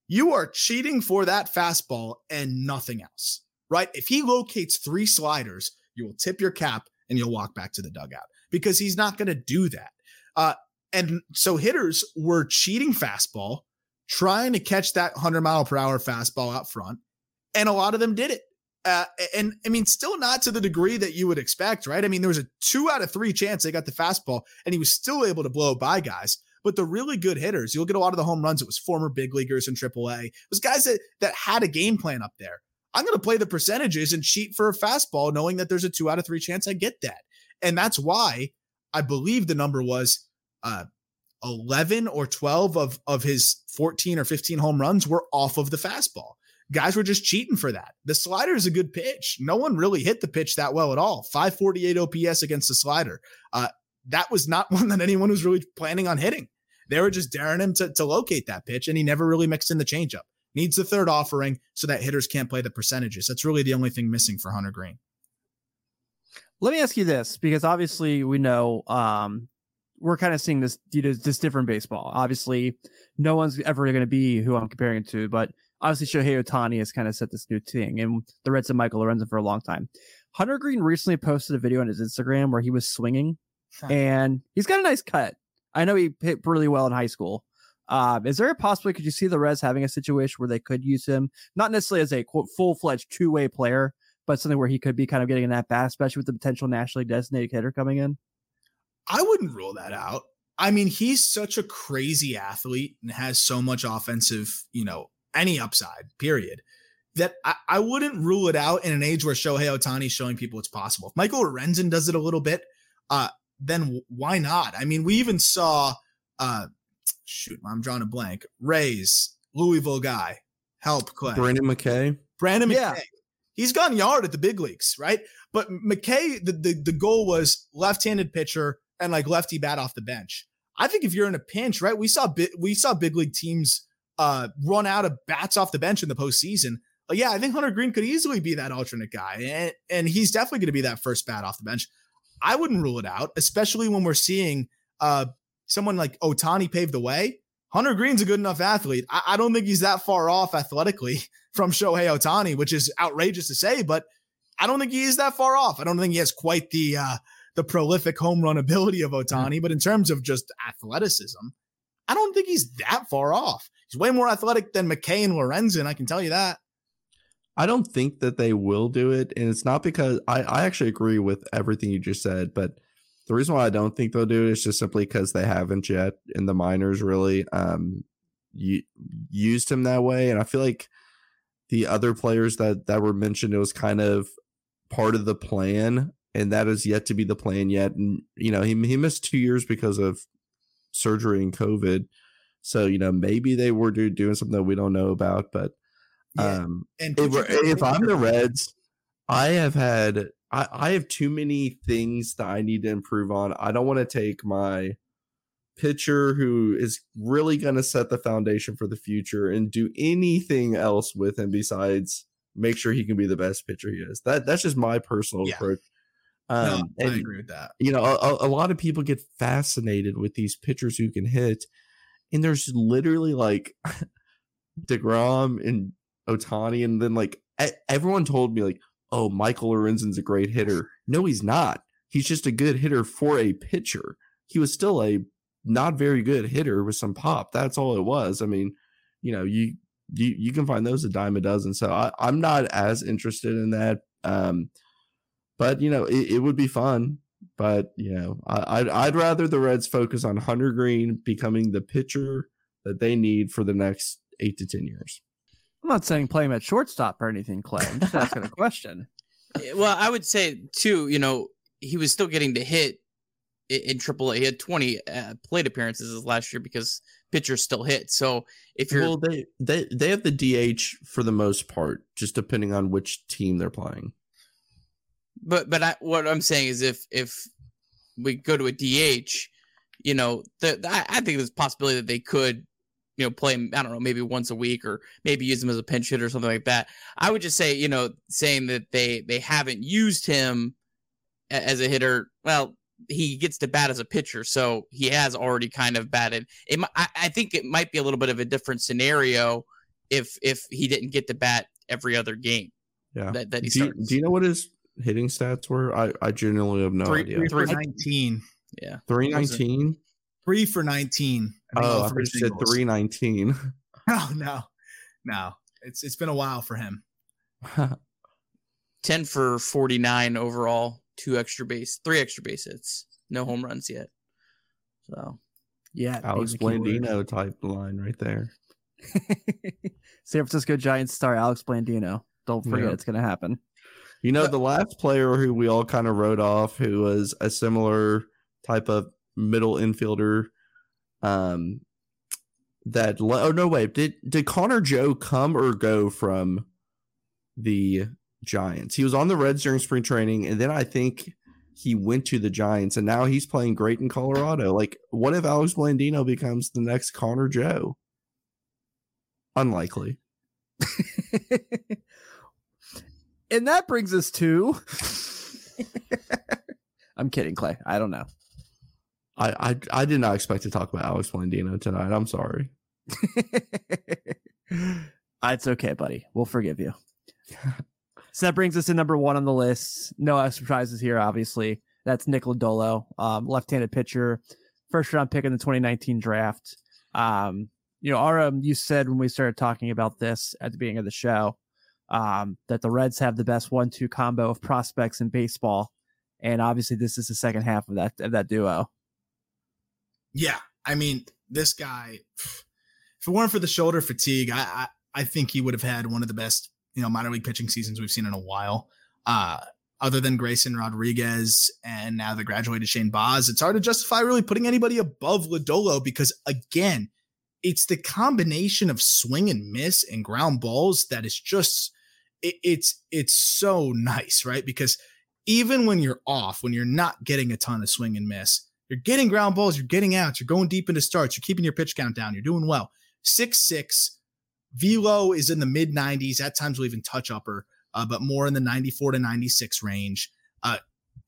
you are cheating for that fastball and nothing else, right? If he locates three sliders, you will tip your cap and you'll walk back to the dugout because he's not going to do that. Uh, and so hitters were cheating fastball, trying to catch that 100 mile per hour fastball out front. And a lot of them did it. Uh, and I mean, still not to the degree that you would expect, right? I mean, there was a two out of three chance they got the fastball, and he was still able to blow by guys. But the really good hitters, you'll get a lot of the home runs. It was former big leaguers in AAA. It was guys that that had a game plan up there. I'm going to play the percentages and cheat for a fastball, knowing that there's a two out of three chance I get that. And that's why I believe the number was uh, 11 or 12 of of his 14 or 15 home runs were off of the fastball guys were just cheating for that. The slider is a good pitch. No one really hit the pitch that well at all. 548 OPS against the slider. Uh, that was not one that anyone was really planning on hitting. They were just daring him to, to locate that pitch, and he never really mixed in the changeup. Needs the third offering so that hitters can't play the percentages. That's really the only thing missing for Hunter Greene. Let me ask you this, because obviously we know um, we're kind of seeing this you know, this different baseball. Obviously, no one's ever going to be who I'm comparing it to, but obviously Shohei Ohtani has kind of set this new thing, and the Reds and Michael Lorenzen for a long time. Hunter Greene recently posted a video on his Instagram where he was swinging, and he's got a nice cut. I know he hit really well in high school. Um, is there a possibility could you see the Reds having a situation where they could use him, not necessarily as a quote full fledged two way player, but something where he could be kind of getting in that bat, especially with the potential nationally designated hitter coming in? I wouldn't rule that out. I mean, he's such a crazy athlete and has so much offensive, you know, any upside, period. That I, I wouldn't rule it out in an age where Shohei Ohtani is showing people it's possible. If Michael Lorenzen does it a little bit, uh, then why not? I mean, we even saw, uh, shoot, I'm drawing a blank. Rays, Louisville guy, help Clay. Brandon McKay. Brandon McKay. Yeah. He's gone yard at the big leagues, right? But McKay, the, the, the goal was left-handed pitcher and like lefty bat off the bench. I think if you're in a pinch, right? We saw we saw big league teams uh, run out of bats off the bench in the postseason. yeah, I think Hunter Greene could easily be that alternate guy, and, and he's definitely going to be that first bat off the bench. I wouldn't rule it out, especially when we're seeing uh, someone like Ohtani pave the way. Hunter Greene's a good enough athlete. I, I don't think he's that far off athletically from Shohei Ohtani, which is outrageous to say, but I don't think he is that far off. I don't think he has quite the uh, the prolific home run ability of Ohtani, but in terms of just athleticism, I don't think he's that far off. He's way more athletic than McKay and Lorenzen. I can tell you that. I don't think that they will do it, and it's not because I, I actually agree with everything you just said, but the reason why I don't think they'll do it is just simply because they haven't yet in the minors really um used him that way, and I feel like the other players that that were mentioned it was kind of part of the plan, and that is yet to be the plan yet. And you know he he missed two years because of surgery and COVID, so you know maybe they were doing something that we don't know about, but yeah. Um, and if, if I'm the Reds, I have had I, I have too many things that I need to improve on. I don't want to take my pitcher who is really going to set the foundation for the future and do anything else with him besides make sure he can be the best pitcher he is. That that's just my personal yeah. approach. Um, no, I agree with that. You know, a, a lot of people get fascinated with these pitchers who can hit, and there's literally like Degrom and Ohtani, and then like everyone told me like, oh, Michael Lorenzen's a great hitter. No, he's not. He's just a good hitter for a pitcher. He was still a not very good hitter with some pop. That's all it was. I mean, you know, you you you can find those a dime a dozen. So I, I'm not as interested in that. Um, but you know, it, it would be fun. But you know, I, I'd I'd rather the Reds focus on Hunter Greene becoming the pitcher that they need for the next eight to ten years. I'm not saying play him at shortstop or anything, Clay. I'm just asking a question. Well, I would say too. You know, he was still getting to hit in AAA. He had 20 uh, plate appearances last year because pitchers still hit. So if you're well, they they they have the DH for the most part, just depending on which team they're playing. But but I, what I'm saying is if if we go to a DH, you know, the, I, I think there's a possibility that they could you know, play him, I don't know, maybe once a week or maybe use him as a pinch hitter or something like that. I would just say, you know, saying that they they haven't used him as a hitter, well, he gets to bat as a pitcher, so he has already kind of batted. It, I, I think it might be a little bit of a different scenario if if he didn't get to bat every other game. Yeah. That, that do, you, do you know what his hitting stats were? I, I genuinely have no three, idea. Three for 19. Yeah. 319? Three for 19. I oh, I said 319. No, no, no. It's it's been a while for him. 10 for 49 overall, two extra base, three extra base hits, no home runs yet. So, yeah, Alex Blandino type line right there. San Francisco Giants star Alex Blandino. Don't forget yeah. it's going to happen. You know, the last player who we all kind of wrote off, who was a similar type of middle infielder, um, that oh no wait did did Connor Joe come or go from the Giants? He was on the Reds during spring training, and then I think he went to the Giants, and now he's playing great in Colorado. Like, what if Alex Blandino becomes the next Connor Joe? Unlikely. and that brings us to. I'm kidding, Clay. I don't know. I, I I did not expect to talk about Alex Blandino tonight. I'm sorry. it's okay, buddy. We'll forgive you. so that brings us to number one on the list. No surprises here, obviously. That's Nick Lodolo, um, left-handed pitcher, first round pick in the 2019 draft. Um, you know, Aram, you said when we started talking about this at the beginning of the show um, that the Reds have the best one-two combo of prospects in baseball, and obviously this is the second half of that of that duo. Yeah, I mean, this guy, if it weren't for the shoulder fatigue, I, I, I think he would have had one of the best, you know, minor league pitching seasons we've seen in a while. Uh, other than Grayson Rodriguez and now the graduated Shane Baz, it's hard to justify really putting anybody above Lodolo because again, it's the combination of swing and miss and ground balls that is just it, it's it's so nice, right? Because even when you're off, when you're not getting a ton of swing and miss, you're getting ground balls, you're getting outs, you're going deep into starts, you're keeping your pitch count down, you're doing well. Six six, velo is in the mid 90s. At times, will even touch upper, uh, but more in the 94 to 96 range. Uh,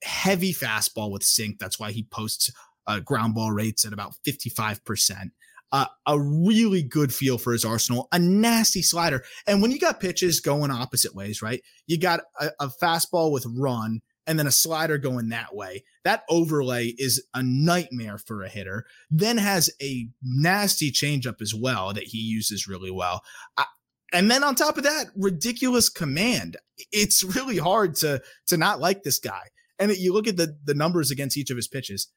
heavy fastball with sink. That's why he posts uh, ground ball rates at about 55%. Uh, a really good feel for his arsenal, a nasty slider. And when you got pitches going opposite ways, right? You got a, a fastball with run and then a slider going that way. That overlay is a nightmare for a hitter. Then has a nasty changeup as well that he uses really well. I, and then on top of that, ridiculous command. It's really hard to to not like this guy. And you look at the the numbers against each of his pitches.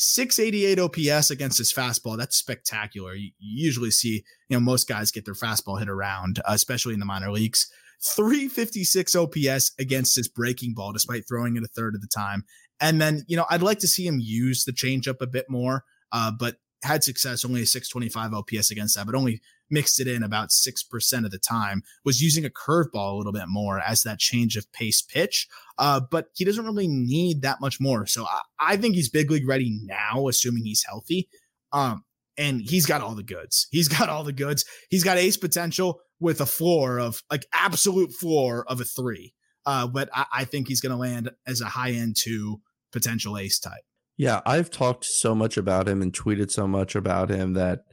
688 OPS against his fastball. That's spectacular. You, usually see, you know, most guys get their fastball hit around, uh, especially in the minor leagues. 356 OPS against his breaking ball, despite throwing it a third of the time. And then, you know, I'd like to see him use the changeup a bit more, uh, but had success, only a 625 OPS against that, but only mixed it in about 6% of the time, was using a curveball a little bit more as that change of pace pitch. Uh, but he doesn't really need that much more. So I, I, think he's big league ready now, assuming he's healthy. Um, and he's got all the goods. He's got all the goods. He's got ace potential with a floor of like absolute floor of a three. Uh, but I, I think he's going to land as a high end two potential ace type. Yeah, I've talked so much about him and tweeted so much about him that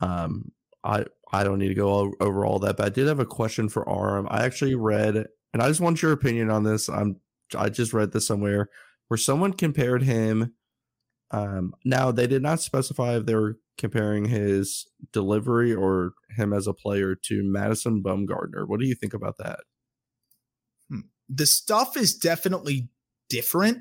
um, I I don't need to go over all that. But I did have a question for Aram. I actually read, and I just want your opinion on this. I'm I just read this somewhere where someone compared him. Um, now they did not specify if they were comparing his delivery or him as a player to Madison Bumgarner. What do you think about that? Hmm. The stuff is definitely different.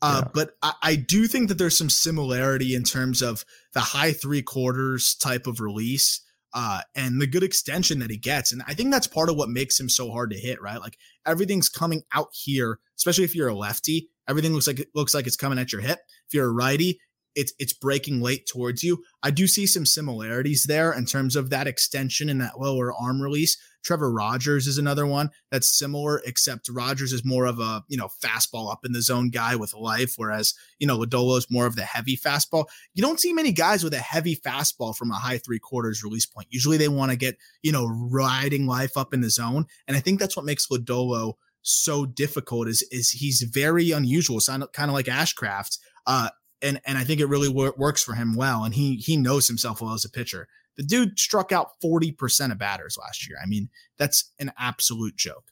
Uh, yeah. But I, I, do think that there's some similarity in terms of the high three quarters type of release uh, and the good extension that he gets. And I think that's part of what makes him so hard to hit, right? Like everything's coming out here, especially if you're a lefty. Everything looks like it looks like it's coming at your hip. If you're a righty, it's it's breaking late towards you. I do see some similarities there in terms of that extension and that lower arm release. Trevor Rogers is another one that's similar, except Rogers is more of a you know fastball up in the zone guy with life, whereas you know Lodolo is more of the heavy fastball. You don't see many guys with a heavy fastball from a high three quarters release point. Usually they want to get you know riding life up in the zone, and I think that's what makes Lodolo so difficult. Is is he's very unusual, kind of like Ashcraft. Uh, and and I think it really wor- works for him well. And he he knows himself well as a pitcher. The dude struck out forty percent of batters last year. I mean, that's an absolute joke.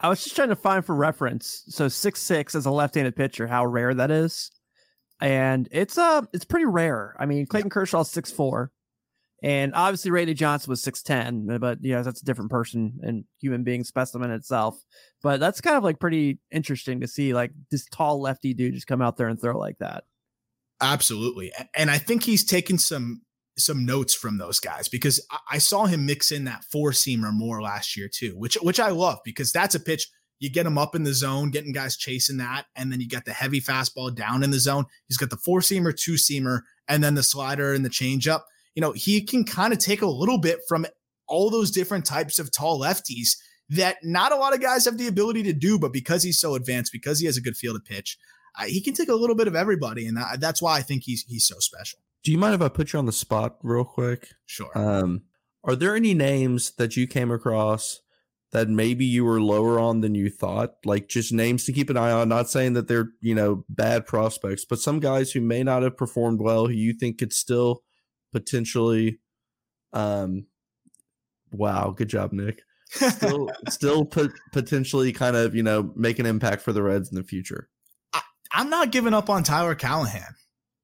I was just trying to find for reference. So six six as a left-handed pitcher, how rare that is, and it's uh it's pretty rare. I mean, Clayton yeah. Kershaw six four. And obviously, Randy Johnson was 6'10, but yeah, that's a different person and human being specimen itself. But that's kind of like pretty interesting to see like this tall lefty dude just come out there and throw like that. Absolutely. And I think he's taken some some notes from those guys because I saw him mix in that four seamer more last year too, which which I love because that's a pitch you get him up in the zone, getting guys chasing that, and then you got the heavy fastball down in the zone. He's got the four seamer, two seamer, and then the slider and the changeup you know, he can kind of take a little bit from all those different types of tall lefties that not a lot of guys have the ability to do, but because he's so advanced, because he has a good field of pitch, uh, he can take a little bit of everybody, and that, that's why I think he's he's so special. Do you mind if I put you on the spot real quick? Sure. Um, are there any names that you came across that maybe you were lower on than you thought? Like just names to keep an eye on. Not saying that they're you know bad prospects, but some guys who may not have performed well, who you think could still potentially um wow good job nick still still put potentially kind of you know make an impact for the reds in the future I, i'm not giving up on tyler callihan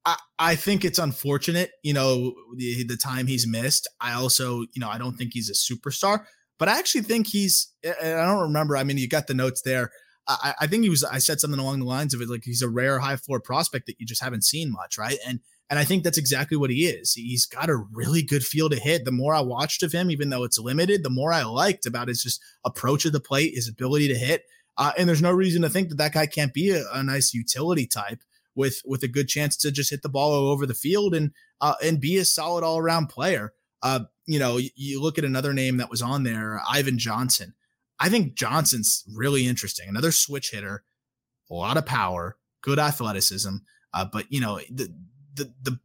I, I think it's unfortunate, you know, the, the time he's missed. I also, you know, I don't think he's a superstar, but I actually think he's, I don't remember. I mean, you got the notes there. I, I think he was, I said something along the lines of it, like he's a rare high floor prospect that you just haven't seen much. Right. And and I think that's exactly what he is. He's got a really good feel to hit. The more I watched of him, even though it's limited, the more I liked about his just approach of the plate, his ability to hit. Uh, and there's no reason to think that that guy can't be a, a, nice utility type with with a good chance to just hit the ball all over the field and uh, and be a solid all around player. Uh, you know, you, you look at another name that was on there, Ivan Johnson. I think Johnson's really interesting. Another switch hitter, a lot of power, good athleticism. Uh, but you know, the the the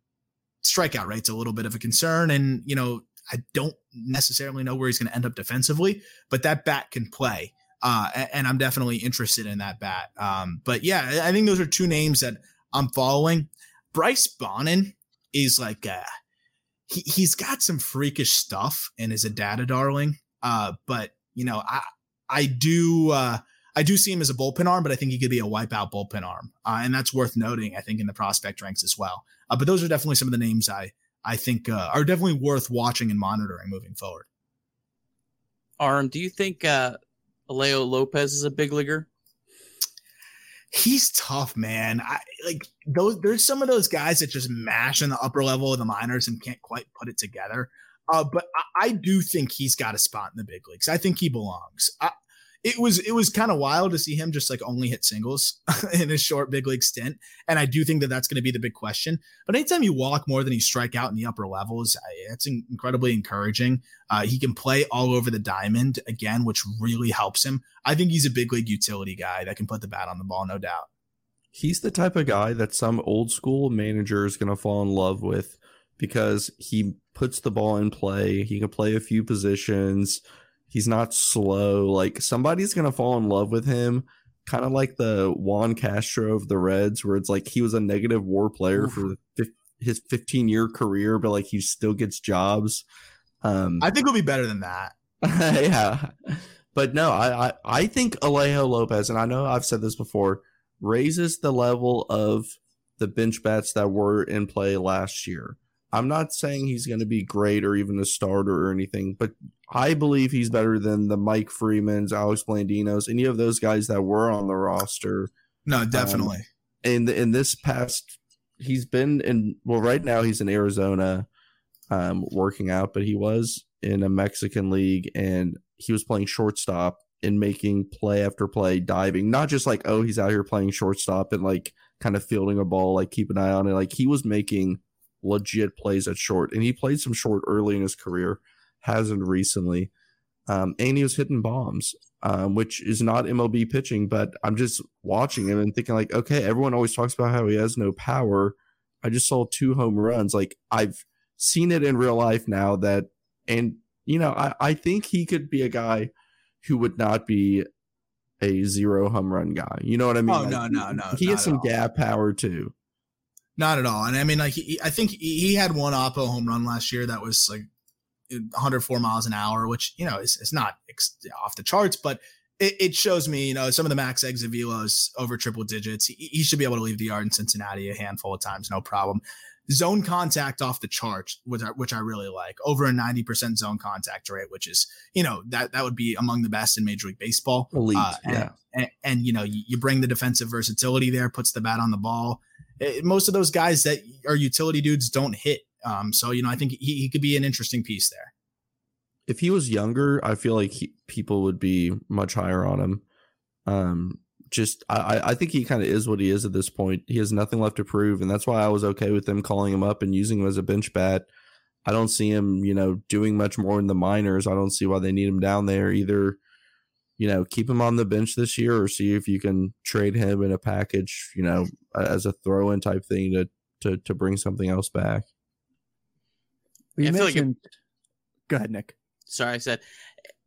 strikeout rate's a little bit of a concern, and you know I don't necessarily know where he's going to end up defensively, but that bat can play. Uh, and I'm definitely interested in that bat. Um, but yeah, I think those are two names that I'm following. Bryce Bonnin is like, uh, he, he's got some freakish stuff and is a data darling. Uh, but you know, I, I do, uh, I do see him as a bullpen arm, but I think he could be a wipeout bullpen arm, uh, and that's worth noting. I think in the prospect ranks as well. Uh, but those are definitely some of the names I I think uh, are definitely worth watching and monitoring moving forward. Aram, do you think uh, Alejo Lopez is a big leaguer? He's tough, man. I like those. There's some of those guys that just mash in the upper level of the minors and can't quite put it together. Uh, but I, I, do think he's got a spot in the big leagues. I think he belongs. I, it was it was kind of wild to see him just like only hit singles in a short big league stint, and I do think that that's going to be the big question. But anytime you walk more than you strike out in the upper levels, it's incredibly encouraging. Uh, he can play all over the diamond again, which really helps him. I think he's a big league utility guy that can put the bat on the ball, no doubt. He's the type of guy that some old school manager is going to fall in love with because he puts the ball in play. He can play a few positions He's not slow. Like somebody's gonna fall in love with him, kind of like the Juan Castro of the Reds, where it's like he was a negative WAR player Oof. for his 15 year career, but like he still gets jobs. Um, I think it'll be better than that. yeah, but no, I, I I think Alejo Lopez, and I know I've said this before, raises the level of the bench bats that were in play last year. I'm not saying he's going to be great or even a starter or anything, but I believe he's better than the Mike Freemans, Alex Blandinos, any of those guys that were on the roster. No, um, definitely. Um, and in this past, he's been in. Well, right now he's in Arizona, um, working out, but he was in a Mexican league and he was playing shortstop and making play after play, diving. Not just like oh he's out here playing shortstop and like kind of fielding a ball, like keep an eye on it. Like he was making legit plays at short, and he played some short early in his career, hasn't recently. Um, and he was hitting bombs, um, which is not MLB pitching, but I'm just watching him and thinking like, okay, everyone always talks about how he has no power. I just saw two home runs. Like I've seen it in real life now that, and you know, I, I think he could be a guy who would not be a zero home run guy. You know what I mean? Oh, like, no, no, no. He has some gap power too. Not at all. And I mean, like, he, I think he had one Oppo home run last year that was like 104 miles an hour, which, you know, is, is not ex- off the charts, but it, it, shows me, you know, some of the max exit velos over triple digits. He, he, should be able to leave the yard in Cincinnati a handful of times, no problem. Zone contact off the charts, which I, which I really like, over a 90% zone contact rate, which is, you know, that, that would be among the best in Major League Baseball. Elite, uh, and, yeah. And, and, you know, you, you bring the defensive versatility there, puts the bat on the ball it, most of those guys that are utility dudes don't hit. Um, so you know, I think he, he could be an interesting piece there. If he was younger, I feel like he, people would be much higher on him. Um, just I, I think he kind of is what he is at this point. He has nothing left to prove, and that's why I was okay with them calling him up and using him as a bench bat. I don't see him, you know, doing much more in the minors. I don't see why they need him down there either you know, keep him on the bench this year or see if you can trade him in a package, you know, as a throw in type thing to, to, to bring something else back. You yeah, mentioned, like if, go ahead, Nick. Sorry, I said,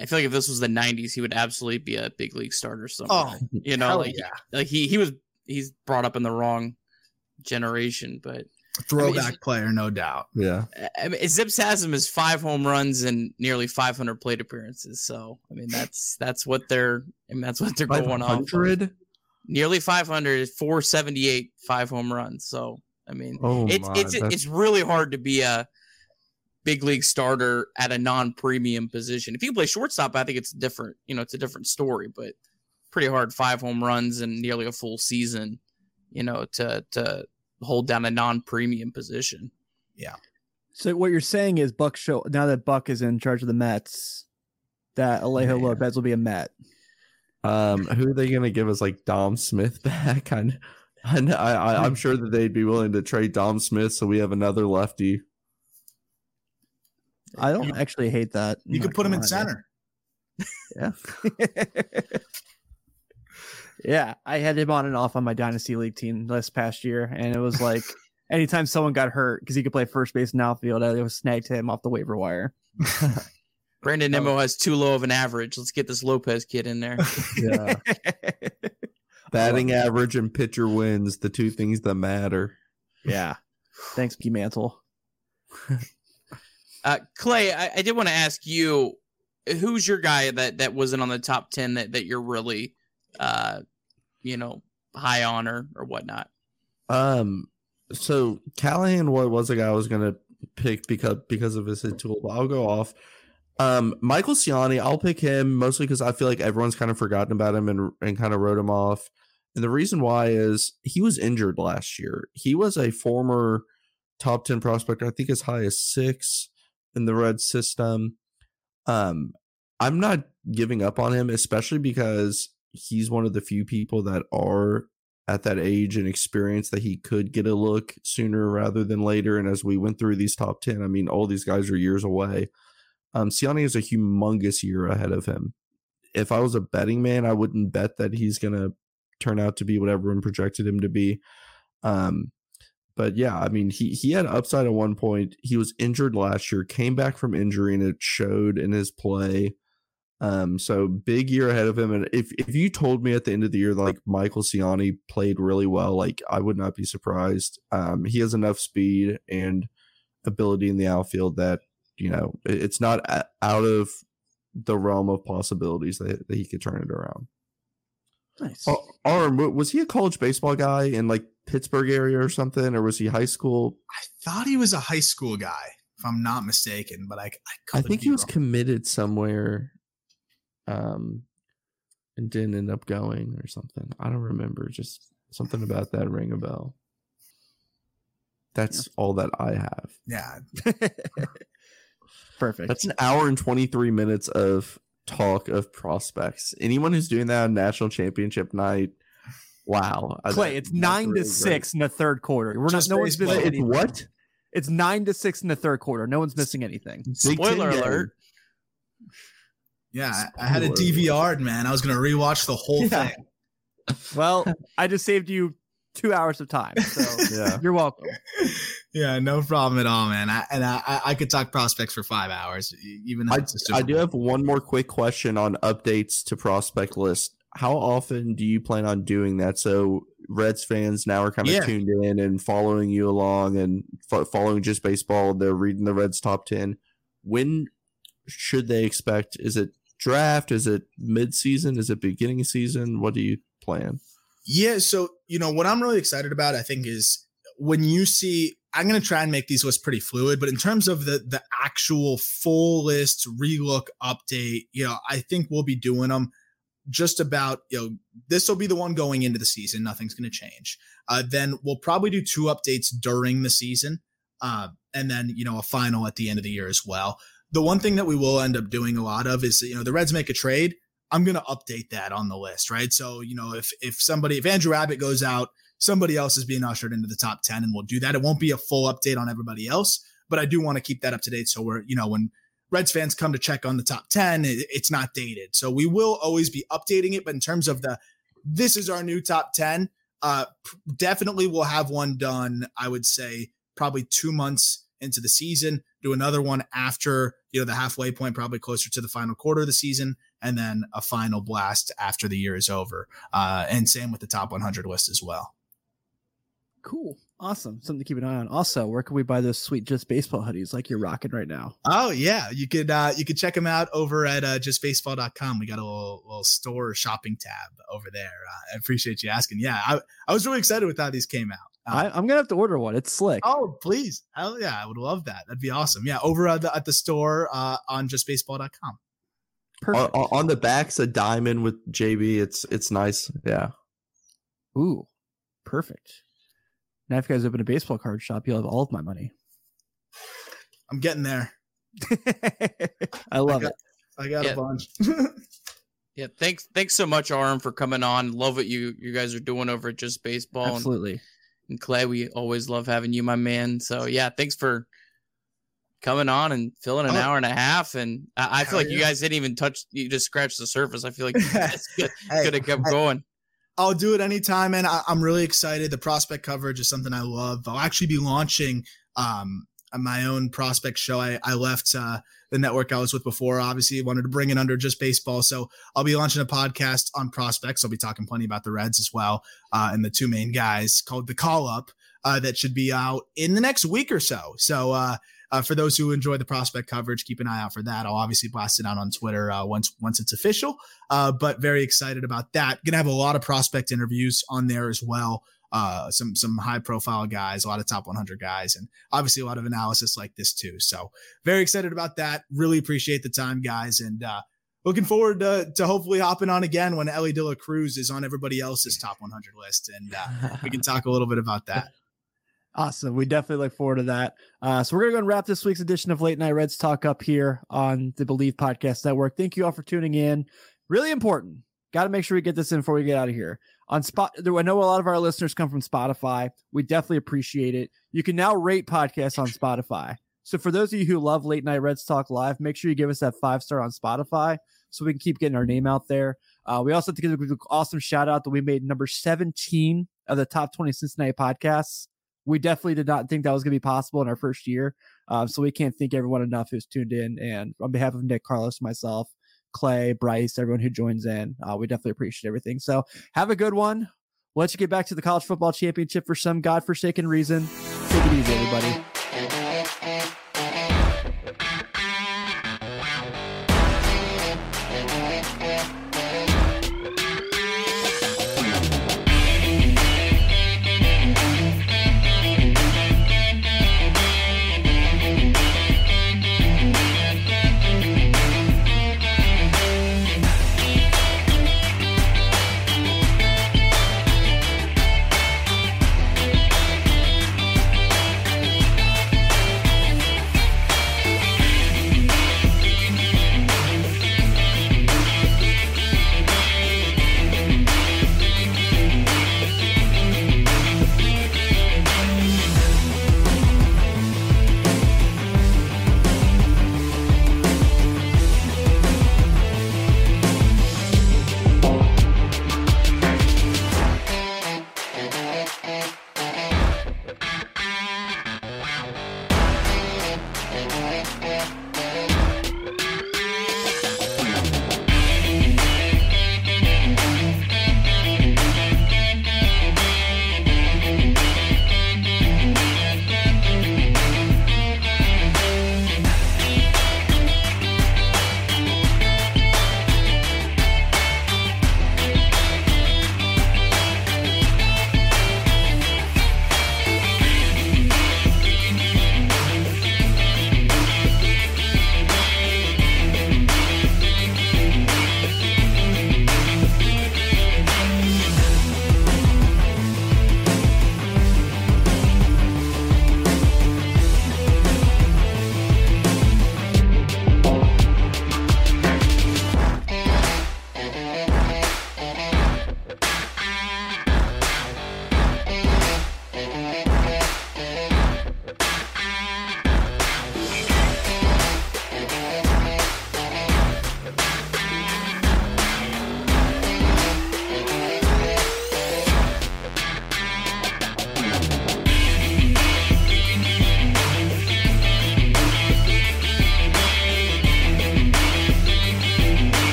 I feel like if this was the '90s, he would absolutely be a big league starter somewhere. Oh, you know, like yeah. like he he was he's brought up in the wrong generation, but Throwback I mean, player, no doubt. Yeah. I mean, ZiPS has him as five home runs and nearly 500 plate appearances. So, I mean, that's that's what they're I mean, that's what they're going on. 500? Nearly 500, 478, five home runs. So, I mean, oh it's my, it's that's... it's really hard to be a big league starter at a non-premium position. If you play shortstop, I think it's different. You know, it's a different story, but pretty hard. Five home runs and nearly a full season. You know, to to hold down a non-premium position. Yeah. So what you're saying is Buck show now that Buck is in charge of the Mets, that Alejo yeah. Lopez will be a Met. Um, who are they going to give us like Dom Smith back? I, I, I, I'm sure that they'd be willing to trade Dom Smith so we have another lefty. I don't actually hate that. You could put him in center. Yeah. Yeah, I had him on and off on my dynasty league team this past year, and it was like anytime someone got hurt because he could play first base and outfield, I was snagged him off the waiver wire. Brandon Nimmo has too low of an average. Let's get this Lopez kid in there. Yeah. Batting average and pitcher wins, the two things that matter. yeah. Thanks, P Mantle. Uh, Clay, I, I did want to ask you, who's your guy that that wasn't on the top ten that that you're really, uh, you know, high on or or whatnot? Um, so Callihan was, was a guy I was gonna pick because because of his hit tool, but I'll go off. Um, Michael Siani, I'll pick him mostly because I feel like everyone's kind of forgotten about him and and kind of wrote him off. And the reason why is he was injured last year. He was a former top 10 prospect, I think as high as six in the red system. Um, I'm not giving up on him, especially because he's one of the few people that are at that age and experience that he could get a look sooner rather than later. And as we went through these top 10, I mean, all these guys are years away. Um, Siani is a humongous year ahead of him. If I was a betting man, I wouldn't bet that he's going to turn out to be what everyone projected him to be. Um, but yeah, I mean, he he had upside at one point. He was injured last year, came back from injury, and it showed in his play. Um, so big year ahead of him. And if if you told me at the end of the year like Michael Siani played really well, like I would not be surprised. Um, he has enough speed and ability in the outfield that you know it's not out of the realm of possibilities that, that he could turn it around. Nice. Aram, was he a college baseball guy in like Pittsburgh area or something, or was he high school? I thought he was a high school guy, if I'm not mistaken. But I, I, I think he was wrong. committed somewhere, um, and didn't end up going or something. I don't remember. Just something about that ring a bell. That's yeah. all that I have. Yeah. Perfect. That's an hour and 23 minutes of talk of prospects. Anyone who's doing that on national championship night, wow. Clay, it's nine to six in the third quarter. We're Just not. No one's missing. It's anything. what? It's nine to six in the third quarter. No one's missing anything. Spoiler alert. Yeah, I, I had a DVR, man. I was gonna rewatch the whole yeah. thing. Well, I just saved you two hours of time. So yeah. you're welcome. Yeah, no problem at all, man. I, and I, I could talk prospects for five hours. Even I, I do have one more quick question on updates to prospect list. How often do you plan on doing that? So Reds fans now are kind of yeah. tuned in and following you along and f- following just baseball. They're reading the Reds top ten. When should they expect? Is it draft? Is it mid season? Is it beginning of season? What do you plan? Yeah, so you know what I'm really excited about, I think, is when you see. I'm going to try and make these lists pretty fluid, but in terms of the the actual full list relook update, you know, I think we'll be doing them just about you know this will be the one going into the season. Nothing's going to change. Uh, then we'll probably do two updates during the season, uh, and then you know a final at the end of the year as well. The one thing that we will end up doing a lot of is you know the Reds make a trade I'm going to update that on the list, right? So, you know, if if somebody if Andrew Abbott goes out, somebody else is being ushered into the top 10 and we'll do that. It won't be a full update on everybody else, but I do want to keep that up to date so we're, you know, when Reds fans come to check on the top 10, it, it's not dated. So we will always be updating it, but in terms of the this is our new top 10, uh definitely we'll have one done, I would say probably 2 months into the season, do another one after, you know, the halfway point probably closer to the final quarter of the season and then a final blast after the year is over. Uh, and same with the top 100 list as well. Cool. Awesome. Something to keep an eye on. Also, where can we buy those sweet Just Baseball hoodies like you're rocking right now? Oh yeah. You could uh you could check them out over at uh justbaseball.com. We got a little, little store shopping tab over there. Uh, I appreciate you asking. Yeah, I, I was really excited with how these came out. Uh, I, am gonna have to order one. It's slick. Oh, please. Hell yeah, I would love that. That'd be awesome. Yeah, over at the, at the store uh, on justbaseball.com. Perfect. On, on the back's a diamond with JB. It's it's nice. Yeah. Ooh, perfect. Now, if you guys open a baseball card shop, you'll have all of my money. I'm getting there. I love I got, it. I got yeah. a bunch. yeah, thanks, thanks so much, Aram, for coming on. Love what you you guys are doing over at Just Baseball. Absolutely. And, and Clay, we always love having you, my man. So yeah, thanks for coming on and filling an oh. hour and a half. And I, I feel like yeah. you guys didn't even touch, you just scratched the surface. I feel like you guys could, hey, could have kept hey, going. I'll do it anytime, and I, am really excited. The prospect coverage is something I love. I'll actually be launching um, my own prospect show. I, I left uh, the network I was with before. Obviously, wanted to bring it under just baseball, so I'll be launching a podcast on prospects. I'll be talking plenty about the Reds as well, uh, and the two main guys called the Call Up. Uh, that should be out in the next week or so. So uh, for those who enjoy the prospect coverage, keep an eye out for that. I'll obviously blast it out on Twitter uh, once once it's official. Uh, but very excited about that. Gonna have a lot of prospect interviews on there as well. Uh, some some high profile guys, a lot of top 100 guys, and obviously a lot of analysis like this too. So very excited about that. Really appreciate the time, guys, and uh, looking forward to, to hopefully hopping on again when Elly De La Cruz is on everybody else's top 100 list, and uh, we can talk a little bit about that. Awesome. We definitely look forward to that. Uh, so we're going to go and wrap this week's edition of Late Night Reds Talk up here on the Bleav Podcast Network. Thank you all for tuning in. Really important. Got to make sure we get this in before we get out of here. On spot, I know a lot of our listeners come from Spotify. We definitely appreciate it. You can now rate podcasts on Spotify. So for those of you who love Late Night Reds Talk Live, make sure you give us that five star on Spotify so we can keep getting our name out there. Uh, we also have to give an awesome shout out that we made number 17 of the top 20 Cincinnati podcasts we definitely did not think that was going to be possible in our first year. Um, so we can't thank everyone enough who's tuned in. And on behalf of Nick, Carlos, myself, Clay, Bryce, everyone who joins in, uh, we definitely appreciate everything. So have a good one. Let you get back to the college football championship for some godforsaken reason. Take it easy, everybody.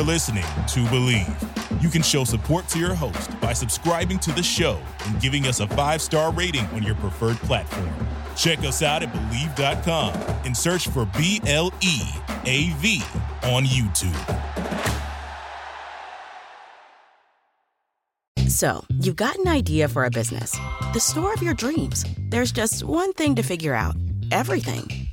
For listening to Bleav. You can show support to your host by subscribing to the show and giving us a five star rating on your preferred platform. Check us out at Bleav.com and search for B L E A V on YouTube. So, you've got an idea for a business, the store of your dreams. There's just one thing to figure out everything.